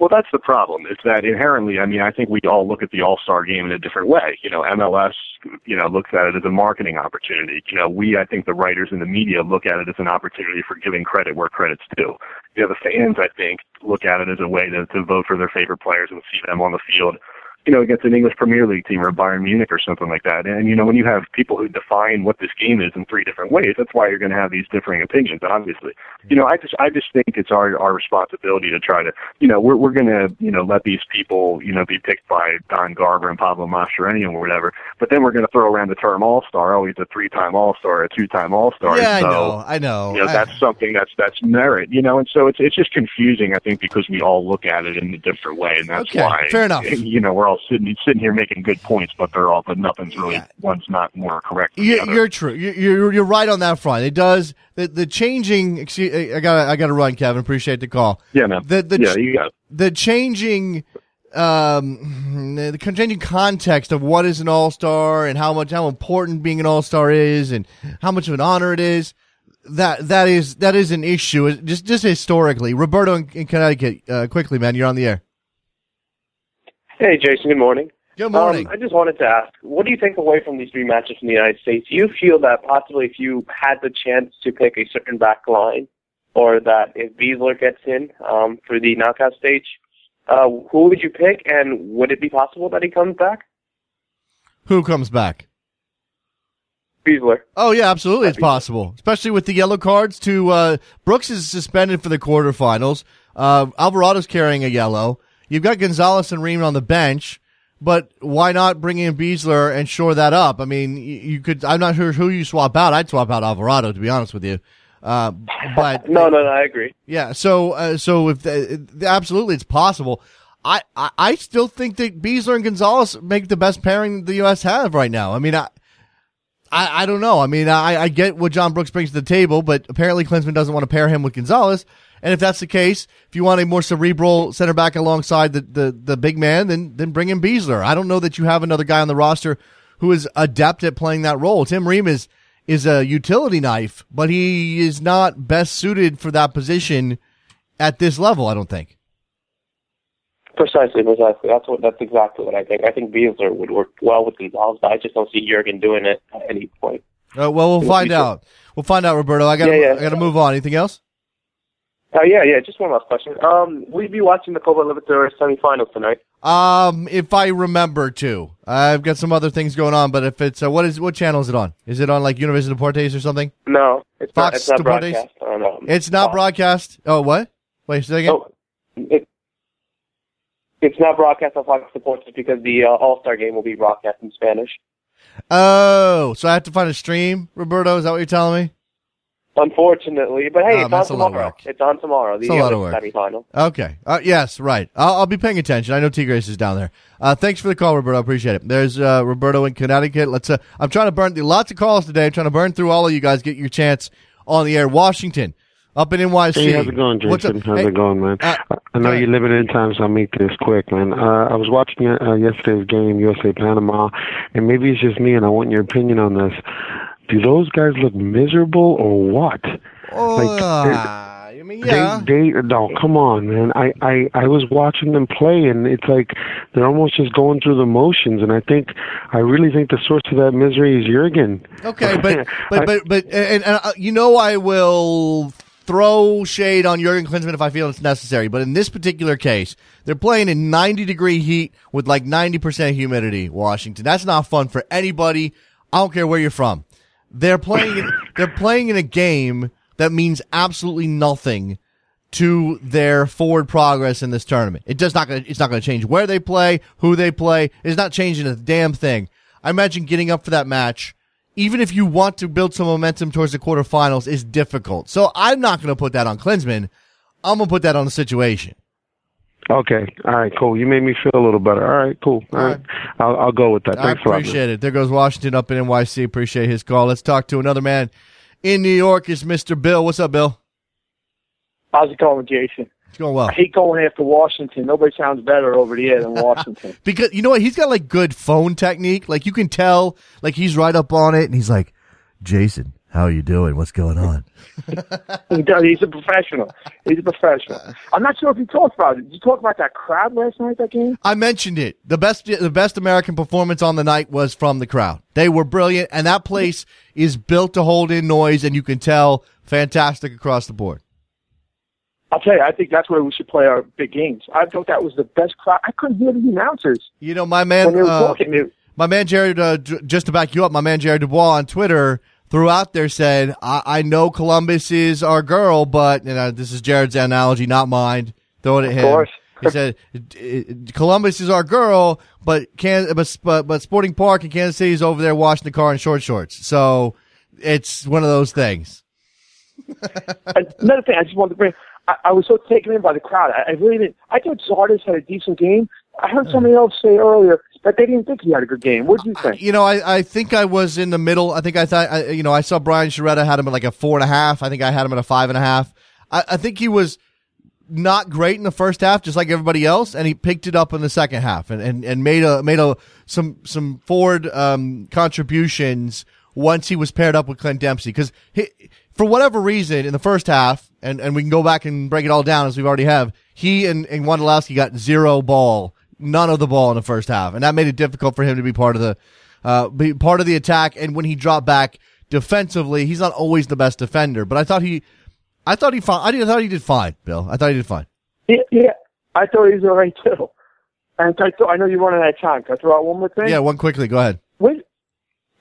S5: Well, that's the problem. Is that inherently? I mean, I think we all look at the All Star game in a different way. You know, MLS, you know, looks at it as a marketing opportunity. You know, we, I think, the writers in the media look at it as an opportunity for giving credit where credit's due. You know, the fans, I think, look at it as a way to, to vote for their favorite players and see them on the field. You know, against an English Premier League team or Bayern Munich or something like that. And you know, when you have people who define what this game is in three different ways, that's why you're going to have these differing opinions. Obviously, you know, I just, I just think it's our our responsibility to try to, you know, we're we're going to, you know, let these people, you know, be picked by Don Garber and Pablo Mastroeni or whatever. But then we're going to throw around the term All Star. Oh, he's a three-time All Star, a two-time All Star.
S2: Yeah, I know. I know.
S5: you know,
S2: I-
S5: that's something that's that's merit, you know, and so it's it's just confusing, I think, because we all look at it in a different way, and that's
S2: Okay,
S5: why
S2: fair enough.
S5: You know, we're all sitting sitting here making good points, but they're all but nothing's really
S2: Yeah.
S5: one's not more correct. Than the
S2: You,
S5: other.
S2: you're true. You- You're you're right on that front. It does the the changing. Excuse, I got I got to run, Kevin. Appreciate the call.
S5: yeah, man.
S2: The the
S5: yeah, you got.
S2: the changing um the changing context of what is an all star and how much how important being an all star is and how much of an honor it is. That that is that is an issue. Just just historically, Roberto in, in Connecticut. Uh, quickly, man, you're on the air.
S6: Hey, Jason. Good morning.
S2: Good morning.
S6: Um, I just wanted to ask, what do you take away from these three matches in the United States? Do you feel that possibly if you had the chance to pick a certain back line, or that if Besler gets in um, for the knockout stage, uh, who would you pick, and would it be possible that he comes back?
S2: Who comes back?
S6: Besler.
S2: Oh yeah, absolutely, it's possible, especially with the yellow cards. To uh, Brooks is suspended for the quarterfinals. Uh, Alvarado's carrying a yellow. You've got Gonzalez and Ream on the bench, but why not bring in Besler and shore that up? I mean, you, could. I'm not sure who you swap out. I'd swap out Alvarado to be honest with you. Uh, but <laughs>
S6: No, no, no. I agree.
S2: yeah, so uh, so if the, absolutely it's possible. I, I I still think that Besler and Gonzalez make the best pairing the U.S. have right now. I mean, I I, I don't know. I mean, I, I get what John Brooks brings to the table, but apparently Klinsmann doesn't want to pair him with Gonzalez. And if that's the case, if you want a more cerebral center back alongside the, the, the big man, then then bring in Besler. I don't know that you have another guy on the roster who is adept at playing that role. Tim Ream is is a utility knife, but he is not best suited for that position at this level. I don't think.
S6: Precisely, precisely. That's what. That's exactly what I think. I think Besler would work well with Gonzalez, but I just don't see Jurgen doing it at any point.
S2: Uh, well, we'll find out. We'll find out, Roberto. I got
S6: Yeah, yeah.
S2: I got to move on. Anything else?
S6: Uh, yeah, yeah. Just one last question. Um, will you be watching the Copa Libertadores semifinals tonight?
S2: Um, if I remember to, I've got some other things going on, but if it's uh, what is what channel is it on? Is it on like Univision Deportes or something?
S6: No, it's not.
S2: Fox
S6: It's not
S2: Deportes?
S6: broadcast. on, um,
S2: It's not
S6: Fox.
S2: broadcast. Oh, what? Wait, say that again.
S6: Oh, it, it's not broadcast on Fox Sports because the uh, All Star game will be broadcast in Spanish.
S2: Oh, so I have to find a stream, Roberto. Is that what you're telling me?
S6: Unfortunately, but hey,
S2: Ah,
S6: it's on
S2: a lot
S6: tomorrow. It's on tomorrow. The
S2: It's a lot of
S6: other
S2: work.
S6: semifinal.
S2: Okay. Uh, yes, right. I'll, I'll be paying attention. I know Tigres is down there. Uh, thanks for the call, Roberto. I appreciate it. There's uh, Roberto in Connecticut. Let's. Uh, I'm trying to burn lots of calls today. I'm trying to burn through all of you guys. Get your chance on the air. Washington, up in NYC.
S7: Hey, how's it going,
S2: What's up?
S7: Jason? How's
S2: Hey,
S7: it going, man?
S2: uh,
S7: I know
S2: go
S7: you're limited in time, so I'll make this quick, man. Uh, I was watching uh, yesterday's game, USA Panama, and maybe it's just me, and I want your opinion on this. Do those guys look miserable or what?
S2: Oh,
S7: like,
S2: I mean, yeah.
S7: They, they, no, come on, man. I, I, I was watching them play, and it's like they're almost just going through the motions. And I think, I really think the source of that misery is Jurgen.
S2: Okay, <laughs> but
S7: I-
S2: but but but and, and uh, you know I will throw shade on Jurgen Klinsmann if I feel it's necessary. But in this particular case, they're playing in 90 degree heat with like 90 percent humidity. Washington, that's not fun for anybody. I don't care where you're from. They're playing. in- they're playing in a game that means absolutely nothing to their forward progress in this tournament. It does not. It's not going to change where they play, who they play. It's not changing a damn thing. I imagine getting up for that match, even if you want to build some momentum towards the quarterfinals, is difficult. So I'm not going to put that on Klinsmann. I'm going to put that on the situation.
S7: Okay, all right, cool. You made me feel a little better. All right, cool. All right, I'll, I'll go with that. Thanks
S2: I
S7: a lot. man.
S2: appreciate it. There goes Washington up in NYC. Appreciate his call. Let's talk to another man in New York. Is Mr. Bill? What's up, Bill?
S8: How's it going, Jason?
S2: It's going well.
S8: I hate going after Washington. Nobody sounds better over the air than Washington. <laughs>
S2: because you know what? He's got like good phone technique. Like you can tell, like he's right up on it, and he's like, "Jason, how are you doing? What's going on?"
S8: he does. He's a professional. He's a professional. I'm not sure if you talked about it. Did you talk about that crowd last night? That game?
S2: I mentioned it. The best, the best American performance on the night was from the crowd. They were brilliant, and that place is built to hold in noise, and you can tell fantastic across the board.
S8: I'll tell you. I think that's where we should play our big games. I thought that was the best crowd. I couldn't hear the announcers
S2: You know, my man,
S8: when they were
S2: uh,
S8: talking. They-
S2: my man Jared, uh, j- just to back you up, my man Jared Dubois on Twitter threw out there said, I, I know Columbus is our girl, but you uh, know, this is Jared's analogy, not mine. Throw it at him. He said, uh, Columbus is our girl, but can but, but but Sporting Park in Kansas City is over there washing the car in short shorts. So it's one of those things. <laughs>
S8: Another thing, I just wanted to bring. I, I was so taken in by the crowd. I, I really didn't. I thought Zardes had a decent game. I heard somebody else say earlier that they didn't think he had a good game. What do you think?
S2: You know, I, I think I was in the middle. I think I thought, I, you know, I saw Brian Sciaretta had him at like a four and a half. I think I had him at a five and a half. I, I think he was not great in the first half, just like everybody else, and he picked it up in the second half and, and, and made a made a some some forward um, contributions once he was paired up with Clint Dempsey because for whatever reason in the first half, and, and we can go back and break it all down as we already have, he and, and Wondolowski got zero ball, none of the ball in the first half, and that made it difficult for him to be part of the uh, be part of the attack. And when he dropped back defensively, he's not always the best defender, but I thought he, I thought he fine. I, did, I thought he did fine, Bill. I thought he did fine.
S8: Yeah, yeah. I thought he was all right too. And I thought I know you're running out of time. Can I throw out one more thing?
S2: Yeah, one quickly. Go ahead.
S8: When,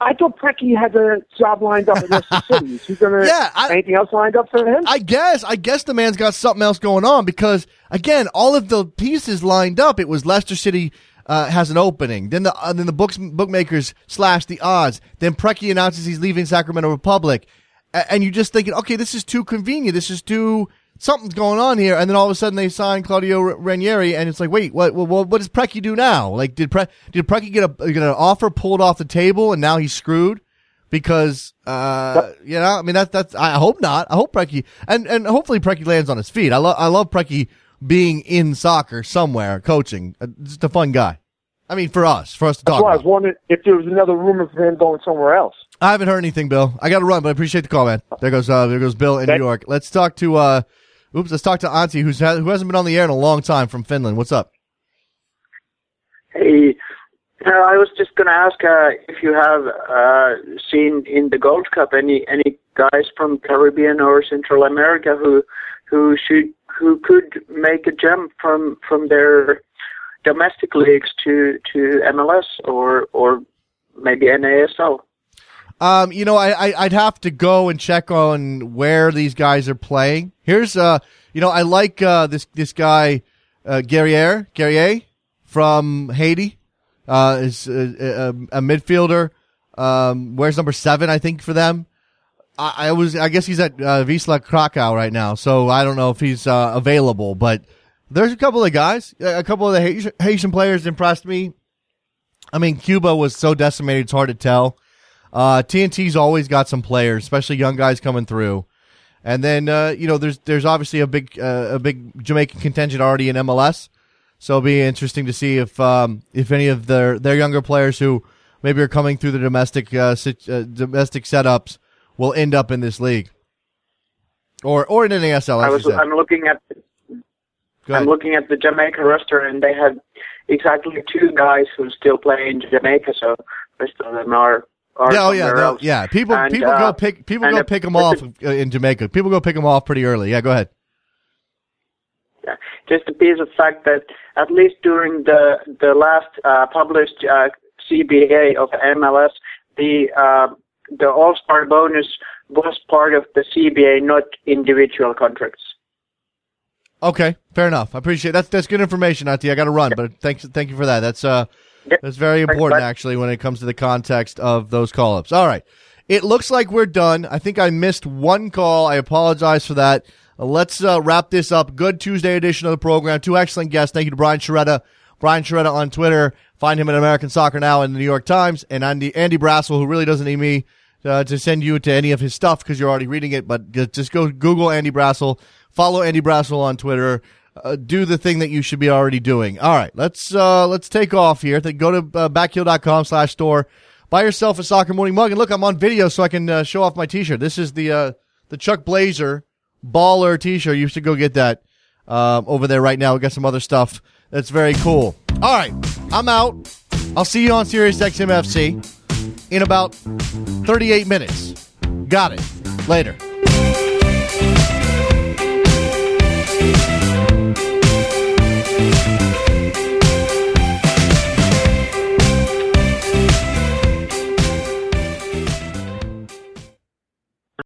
S8: I thought Preki had a job lined up in Leicester <laughs> City. Is he gonna?
S2: Yeah, I-
S8: anything else lined up for him?
S2: I guess. I guess the man's got something else going on because again, all of the pieces lined up. It was Leicester City uh, has an opening. Then the uh, then the books bookmakers slash the odds. Then Preki announces he's leaving Sacramento Republic, A- and you're just thinking, okay, this is too convenient. This is too something's going on here. And then all of a sudden they sign Claudio Ranieri, and it's like, wait, what? What, what does Preki do now? Like, did Pre- did Preki get a get an offer pulled off the table, and now he's screwed? because uh, you know, I mean that's that's I hope not. I hope Preki and and hopefully Preki lands on his feet. I love I love Preki being in soccer somewhere coaching. Uh, just a fun guy. I mean, for us, for us to
S8: That's
S2: talk
S8: why I was wondering if there was another rumor for him going somewhere else.
S2: I haven't heard anything, Bill. I got to run, but I appreciate the call, man. There goes uh, there goes Bill in New York. Let's talk to uh, oops, let's talk to Antti, who's who hasn't been on the air in a long time from Finland. What's up?
S9: Hey, uh, I was just going to ask uh, if you have uh, seen in the Gold Cup any any guys from Caribbean or Central America who who should who could make a jump from from their domestic leagues to to MLS or or maybe NASL.
S2: Um, you know, I, I I'd have to go and check on where these guys are playing. Here's uh, you know, I like uh this this guy uh Guerrier Guerrier from Haiti. Uh, is a, a, a midfielder. Um, wears number seven, I think, for them. I, I was. I guess he's at uh, Wisla Krakow right now, so I don't know if he's uh, available. But there's a couple of guys, a couple of the Haitian players impressed me. I mean, Cuba was so decimated; it's hard to tell. Uh, TNT's always got some players, especially young guys coming through. And then uh, you know, there's there's obviously a big uh, a big Jamaican contingent already in MLS, so it'll be interesting to see if um, if any of their their younger players who maybe are coming through the domestic uh, sit, uh, domestic setups will end up in this league, or or in NASL.
S9: I was, I'm looking at I'm looking at the Jamaica roster, and they have exactly two guys who still play in Jamaica. So rest of them are.
S2: Yeah, oh yeah, no, yeah. People
S9: And,
S2: people
S9: uh,
S2: go pick people go
S9: if-
S2: pick them off
S9: it-
S2: uh, in Jamaica. People go pick them off pretty early. Yeah, go ahead.
S9: Yeah. Just a piece of fact that at least during the the last uh, published uh, CBA of MLS, the uh, the All Star bonus was part of the CBA, not individual contracts.
S2: Okay, fair enough. I appreciate that's that's good information, Ati. I got to run, but thanks thank you for that. That's uh that's very important actually when it comes to the context of those call ups. All right. It looks like we're done. I think I missed one call. I apologize for that. Uh, let's uh, wrap this up. Good Tuesday edition of the program. Two excellent guests. Thank you to Brian Sciaretta. Brian Sciaretta on Twitter. Find him at American Soccer Now and the New York Times. And Andy, Andy Brassell, who really doesn't need me uh, to send you to any of his stuff because you're already reading it. But just go Google Andy Brassell. Follow Andy Brassell on Twitter. Uh, do the thing that you should be already doing. All right, let's uh, let's take off here. Go to uh, backheel.com slash store. Buy yourself a soccer morning mug. And look, I'm on video so I can uh, show off my t-shirt. This is the uh, the Chuck Blazer baller t-shirt. You should go get that um, over there right now. We got some other stuff that's very cool. All right, I'm out. I'll see you on Sirius XM FC in about 38 minutes. Got it. Later.